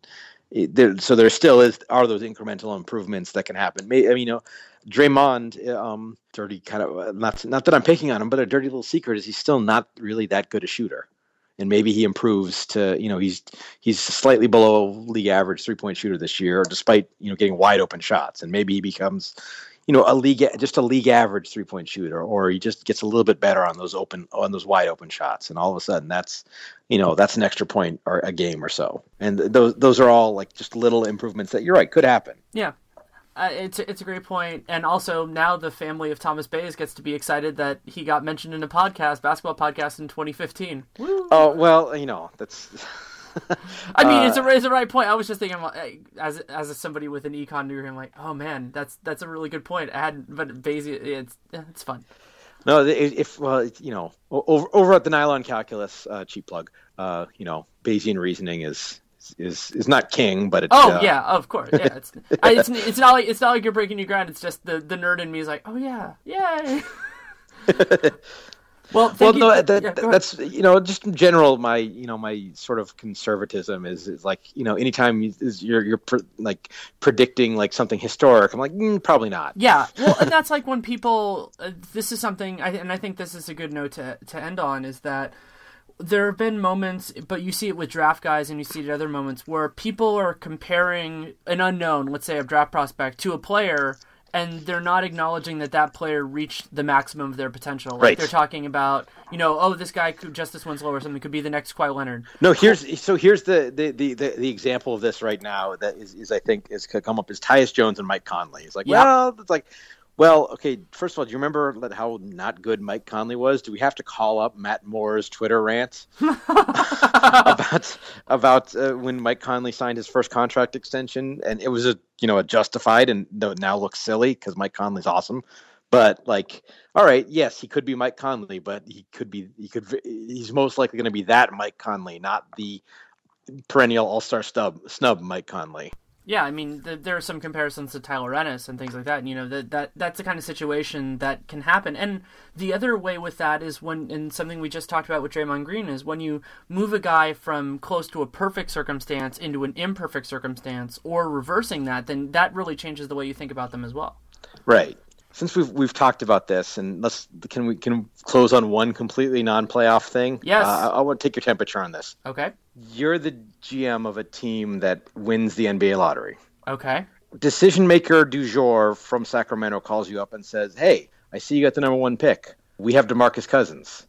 There, so there still is are those incremental improvements that can happen. May, I mean, you know, Draymond, um, dirty kind of not not that I'm picking on him, but a dirty little secret is he's still not really that good a shooter, and maybe he improves to you know he's he's slightly below league average three point shooter this year, despite you know getting wide open shots, and maybe he becomes you know a league just a league average three point shooter, or he just gets a little bit better on those open on those wide open shots, and all of a sudden that's you know that's an extra point or a game or so, and those those are all like just little improvements that you're right could happen. Yeah. Uh, it's it's a great point, and also now the family of Thomas Bayes gets to be excited that he got mentioned in a podcast, basketball podcast in 2015. Woo. Oh well, you know that's I mean, uh, it's a uh, it's a right point. I was just thinking, as as somebody with an econ degree, I'm like, oh man, that's that's a really good point. I had, but Bayesian, it's it's fun. No, if well, you know, over over at the Nylon Calculus, uh, cheap plug. Uh, you know, Bayesian reasoning is is is not king, but it's. Oh uh... yeah, of course. Yeah, it's it's it's not like it's not like you're breaking new ground. It's just the the nerd in me is like, oh yeah, yay. Well, well, you. no, that, yeah, that's you know, just in general, my you know, my sort of conservatism is, is like you know, anytime you, is you're you're pre- like predicting like something historic, I'm like mm, probably not. Yeah, well, and that's like when people. Uh, this is something, I, and I think this is a good note to to end on is that there have been moments, but you see it with draft guys and you see it at other moments where people are comparing an unknown, let's say a draft prospect, to a player and they're not acknowledging that that player reached the maximum of their potential. Like right. they're talking about, you know, oh, this guy could just this one's lower, something could be the next Kawhi Leonard. No, here's so here's the the, the, the, example of this right now that is, is I think is come up is Tyus Jones and Mike Conley. It's like, yeah. well, it's like well, okay. First of all, do you remember how not good Mike Conley was? Do we have to call up Matt Moore's Twitter rant about about uh, when Mike Conley signed his first contract extension, and it was a you know a justified and though it now looks silly because Mike Conley's awesome, but like, all right, yes, he could be Mike Conley, but he could be he could he's most likely going to be that Mike Conley, not the perennial All Star snub snub Mike Conley. Yeah, I mean, the, there are some comparisons to Tyler Ennis and things like that. And, you know, that, that that's the kind of situation that can happen. And the other way with that is when, and something we just talked about with Draymond Green, is when you move a guy from close to a perfect circumstance into an imperfect circumstance, or reversing that, then that really changes the way you think about them as well. Right since we've we've talked about this, and let's can we can close on one completely non-playoff thing? Yes. Uh, I, I, want to take your temperature on this. Okay. You're the GM of a team that wins the NBA lottery. Okay. Decision maker du jour from Sacramento calls you up and says, "Hey, I see you got the number one pick. We have DeMarcus Cousins.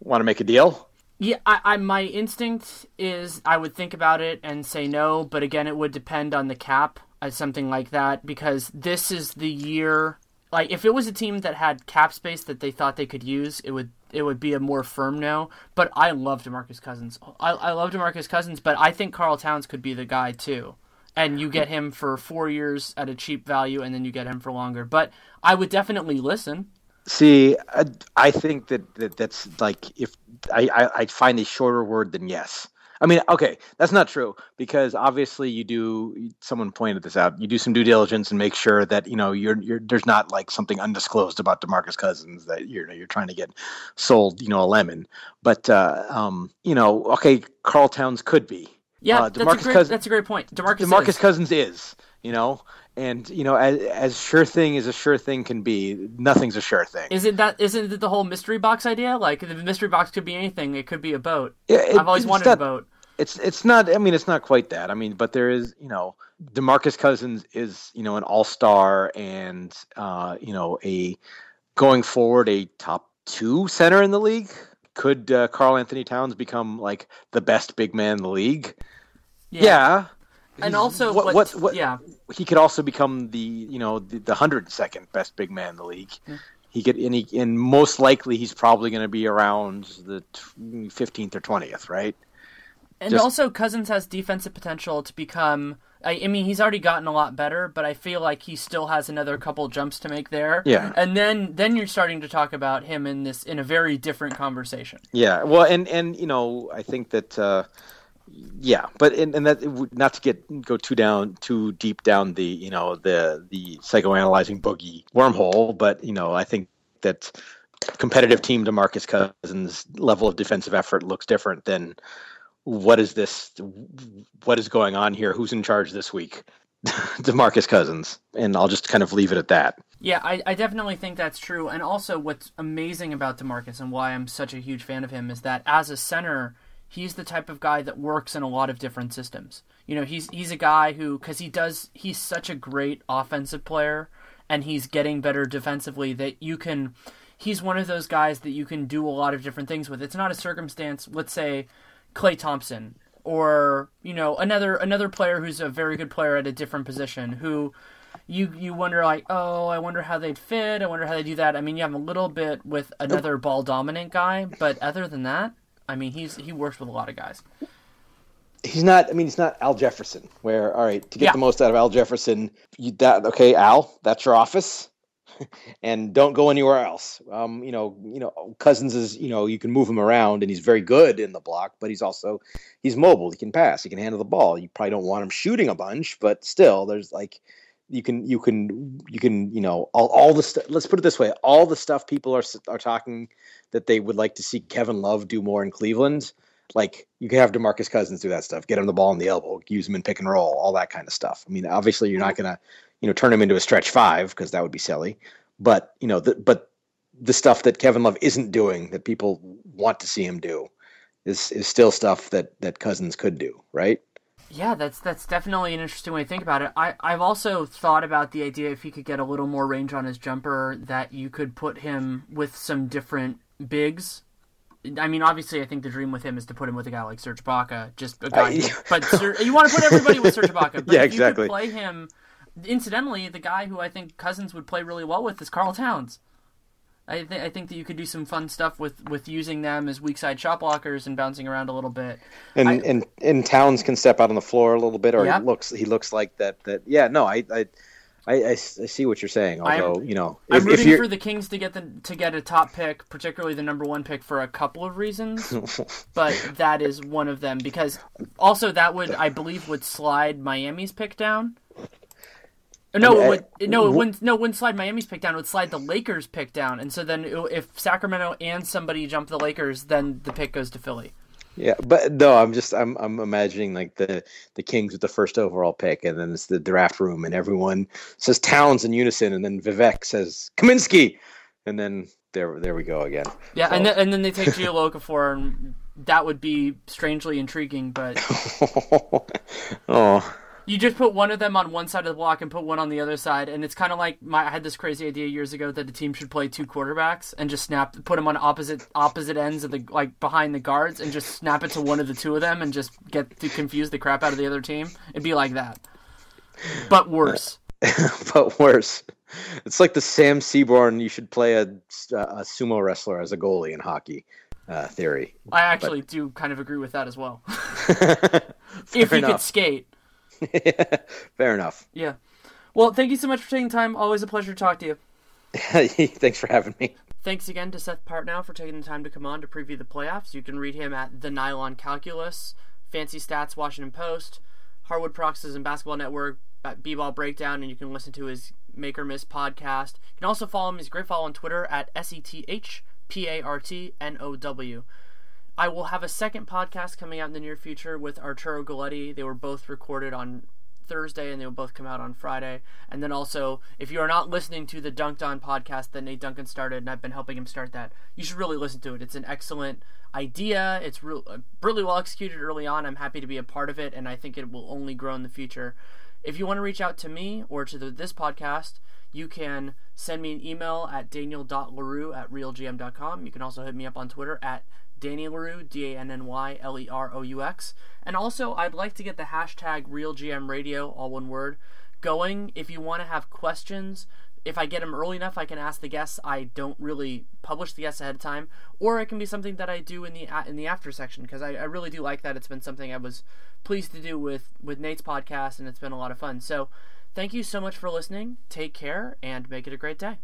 Want to make a deal?" Yeah, I, I my instinct is I would think about it and say no, but again, it would depend on the cap something like that because this is the year like if it was a team that had cap space that they thought they could use, it would it would be a more firm no. But I love Demarcus Cousins. I, I love Demarcus Cousins, but I think Karl Towns could be the guy too. And you get him for four years at a cheap value, and then you get him for longer. But I would definitely listen. See, I, I think that, that that's like if I, I I find a shorter word than yes. I mean, okay, that's not true because obviously you do. Someone pointed this out. You do some due diligence and make sure that you know you're, you're there's not like something undisclosed about Demarcus Cousins that you're you're trying to get sold. You know, a lemon. But uh, um, you know, okay, Karl Towns could be. Yeah, uh, that's, a great, Cousins, that's a great point. Demarcus Demarcus is. Cousins is. You know, and you know, as, as sure thing as a sure thing can be, nothing's a sure thing. Isn't that isn't it the whole mystery box idea? Like the mystery box could be anything. It could be a boat. Yeah, it, I've always wanted not, a boat It's it's not. I mean, it's not quite that. I mean, but there is. You know, Demarcus Cousins is you know an all star and uh, you know a going forward a top two center in the league. Could uh, Karl Anthony Towns become like the best big man in the league? Yeah. And He's- also, what, what, what, yeah. he could also become the you know the, hundred second best big man in the league. He could, and, he, and most likely he's probably going to be around the fifteenth or twentieth, right? And Just- also, Cousins has defensive potential to become. I, I mean, he's already gotten a lot better, but I feel like he still has another couple jumps to make there. Yeah. And then, then you're starting to talk about him in this in a very different conversation. Yeah, well, and and you know, I think that, uh, yeah, but and, and that not to get go too down too deep down the you know the the psychoanalyzing boogie wormhole, but you know, I think that competitive team to Demarcus Cousins level of defensive effort looks different than what is this what is going on here? Who's in charge this week? Demarcus Cousins. And I'll just kind of leave it at that. Yeah, I, I definitely think that's true. And also, what's amazing about Demarcus and why I'm such a huge fan of him is that as a center, he's the type of guy that works in a lot of different systems. You know, he's he's a guy who because he does he's such a great offensive player, and he's getting better defensively that you can. He's one of those guys that you can do a lot of different things with. It's not a circumstance. Let's say Klay Thompson or you know another another player who's a very good player at a different position who you you wonder like oh I wonder how they'd fit I wonder how they do that I mean you have a little bit with another ball dominant guy but other than that I mean he's he works with a lot of guys he's not. I mean, he's not Al Jefferson. Where all right to get Yeah. the most out of Al Jefferson, you that okay, Al, that's your office, and don't go anywhere else. Um, you know, you know, Cousins is you know you can move him around, and he's very good in the block, but he's also he's mobile. He can pass. He can handle the ball. You probably don't want him shooting a bunch, but still, there's like. You can, you can, you can, you know, all, all the stuff. Let's put it this way: all the stuff people are are talking that they would like to see Kevin Love do more in Cleveland like you can have Demarcus Cousins do that stuff, get him the ball in the elbow, use him in pick and roll, all that kind of stuff. I mean, obviously you're not gonna, you know, turn him into a stretch five because that would be silly. But you know, the, but the stuff that Kevin Love isn't doing that people want to see him do is is still stuff that that Cousins could do, right? Yeah, that's that's definitely an interesting way to think about it. I I've also thought about the idea if he could get a little more range on his jumper that you could put him with some different bigs. I mean, obviously, I think the dream with him is to put him with a guy like Serge Ibaka, just a guy. I- who- but Ser, you want to put everybody with Serge Ibaka. But Yeah, if you exactly. could play him. Incidentally, the guy who I think Cousins would play really well with is Karl Towns. I, th- I think that you could do some fun stuff with, with using them as weak side shot blockers and bouncing around a little bit. And I- and and Towns can step out on the floor a little bit, or Yeah. he looks he looks like that. That yeah, no, I I I see what you're saying. I'm- Although you know, I'm if, if rooting you're for the Kings to get the to get a top pick, particularly the number one pick, for a couple of reasons. but that is one of them because also that would I believe would slide Miami's pick down. Uh, No, I it would, I- no, it wouldn't. No, it wouldn't slide Miami's pick down. It would slide the Lakers' pick down, and so then it- if Sacramento and somebody jump the Lakers, then the pick goes to Philly. Yeah, but no, I'm just I'm I'm imagining like the the Kings with the first overall pick, and then it's the draft room, and everyone says Towns in unison, and then Vivek says Kaminsky, and then there there we go again. Yeah, and then, and then they take Gio Okafor, and that would be strangely intriguing, but. oh, You just put one of them on one side of the block and put one on the other side, and it's kind of like my, I had this crazy idea years ago that the team should play two quarterbacks and just snap, put them on opposite opposite ends of the like behind the guards, and just snap it to one of the two of them and just get to confuse the crap out of the other team. It'd be like that, but worse. but worse. It's like the Sam Seaborn. You should play a, a sumo wrestler as a goalie in hockey uh, theory. I actually do kind of agree with that as well. if you could skate, Fair enough. yeah. Well, thank you so much for taking time. Always a pleasure to talk to you. Thanks for having me. Thanks again to Seth Partnow for taking the time to come on to preview the playoffs. You can read him at The Nylon Calculus, Fancy Stats, Washington Post, Hardwood Paroxysm Basketball Network, at B-Ball Breakdown, and you can listen to his Make or Miss podcast. You can also follow him. He's a great follow on Twitter at E S-E-T-H-P-A-R-T-N-O-W. I will have a second podcast coming out in the near future with Arturo Galetti. They were both recorded on Thursday, and they will both come out on Friday. And then also, if you are not listening to the Dunked On podcast that Nate Duncan started, and I've been helping him start that, you should really listen to it. It's an excellent idea. It's re- uh, really well executed early on. I'm happy to be a part of it, and I think it will only grow in the future. If you want to reach out to me or to the, this podcast, you can send me an email at daniel.leroux at realgm.com. You can also hit me up on Twitter at Danny Leroux, D A N N Y L E R O U X. And also, I'd like to get the hashtag RealGMRadio, all one word, going. If you want to have questions, if I get them early enough, I can ask the guests. I don't really publish the guests ahead of time, or it can be something that I do in the in the after section because I, I really do like that. It's been something I was pleased to do with with Nate's podcast, and it's been a lot of fun. So, thank you so much for listening. Take care and make it a great day.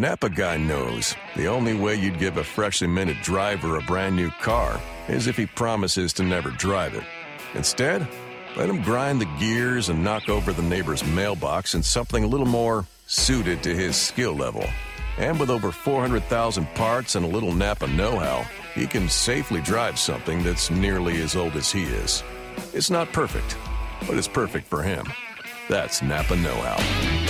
Napa guy knows the only way you'd give a freshly minted driver a brand new car is if he promises to never drive it. Instead, let him grind the gears and knock over the neighbor's mailbox in something a little more suited to his skill level. And with over 400,000 parts and a little Napa know how, he can safely drive something that's nearly as old as he is. It's not perfect, but it's perfect for him. That's Napa Know How.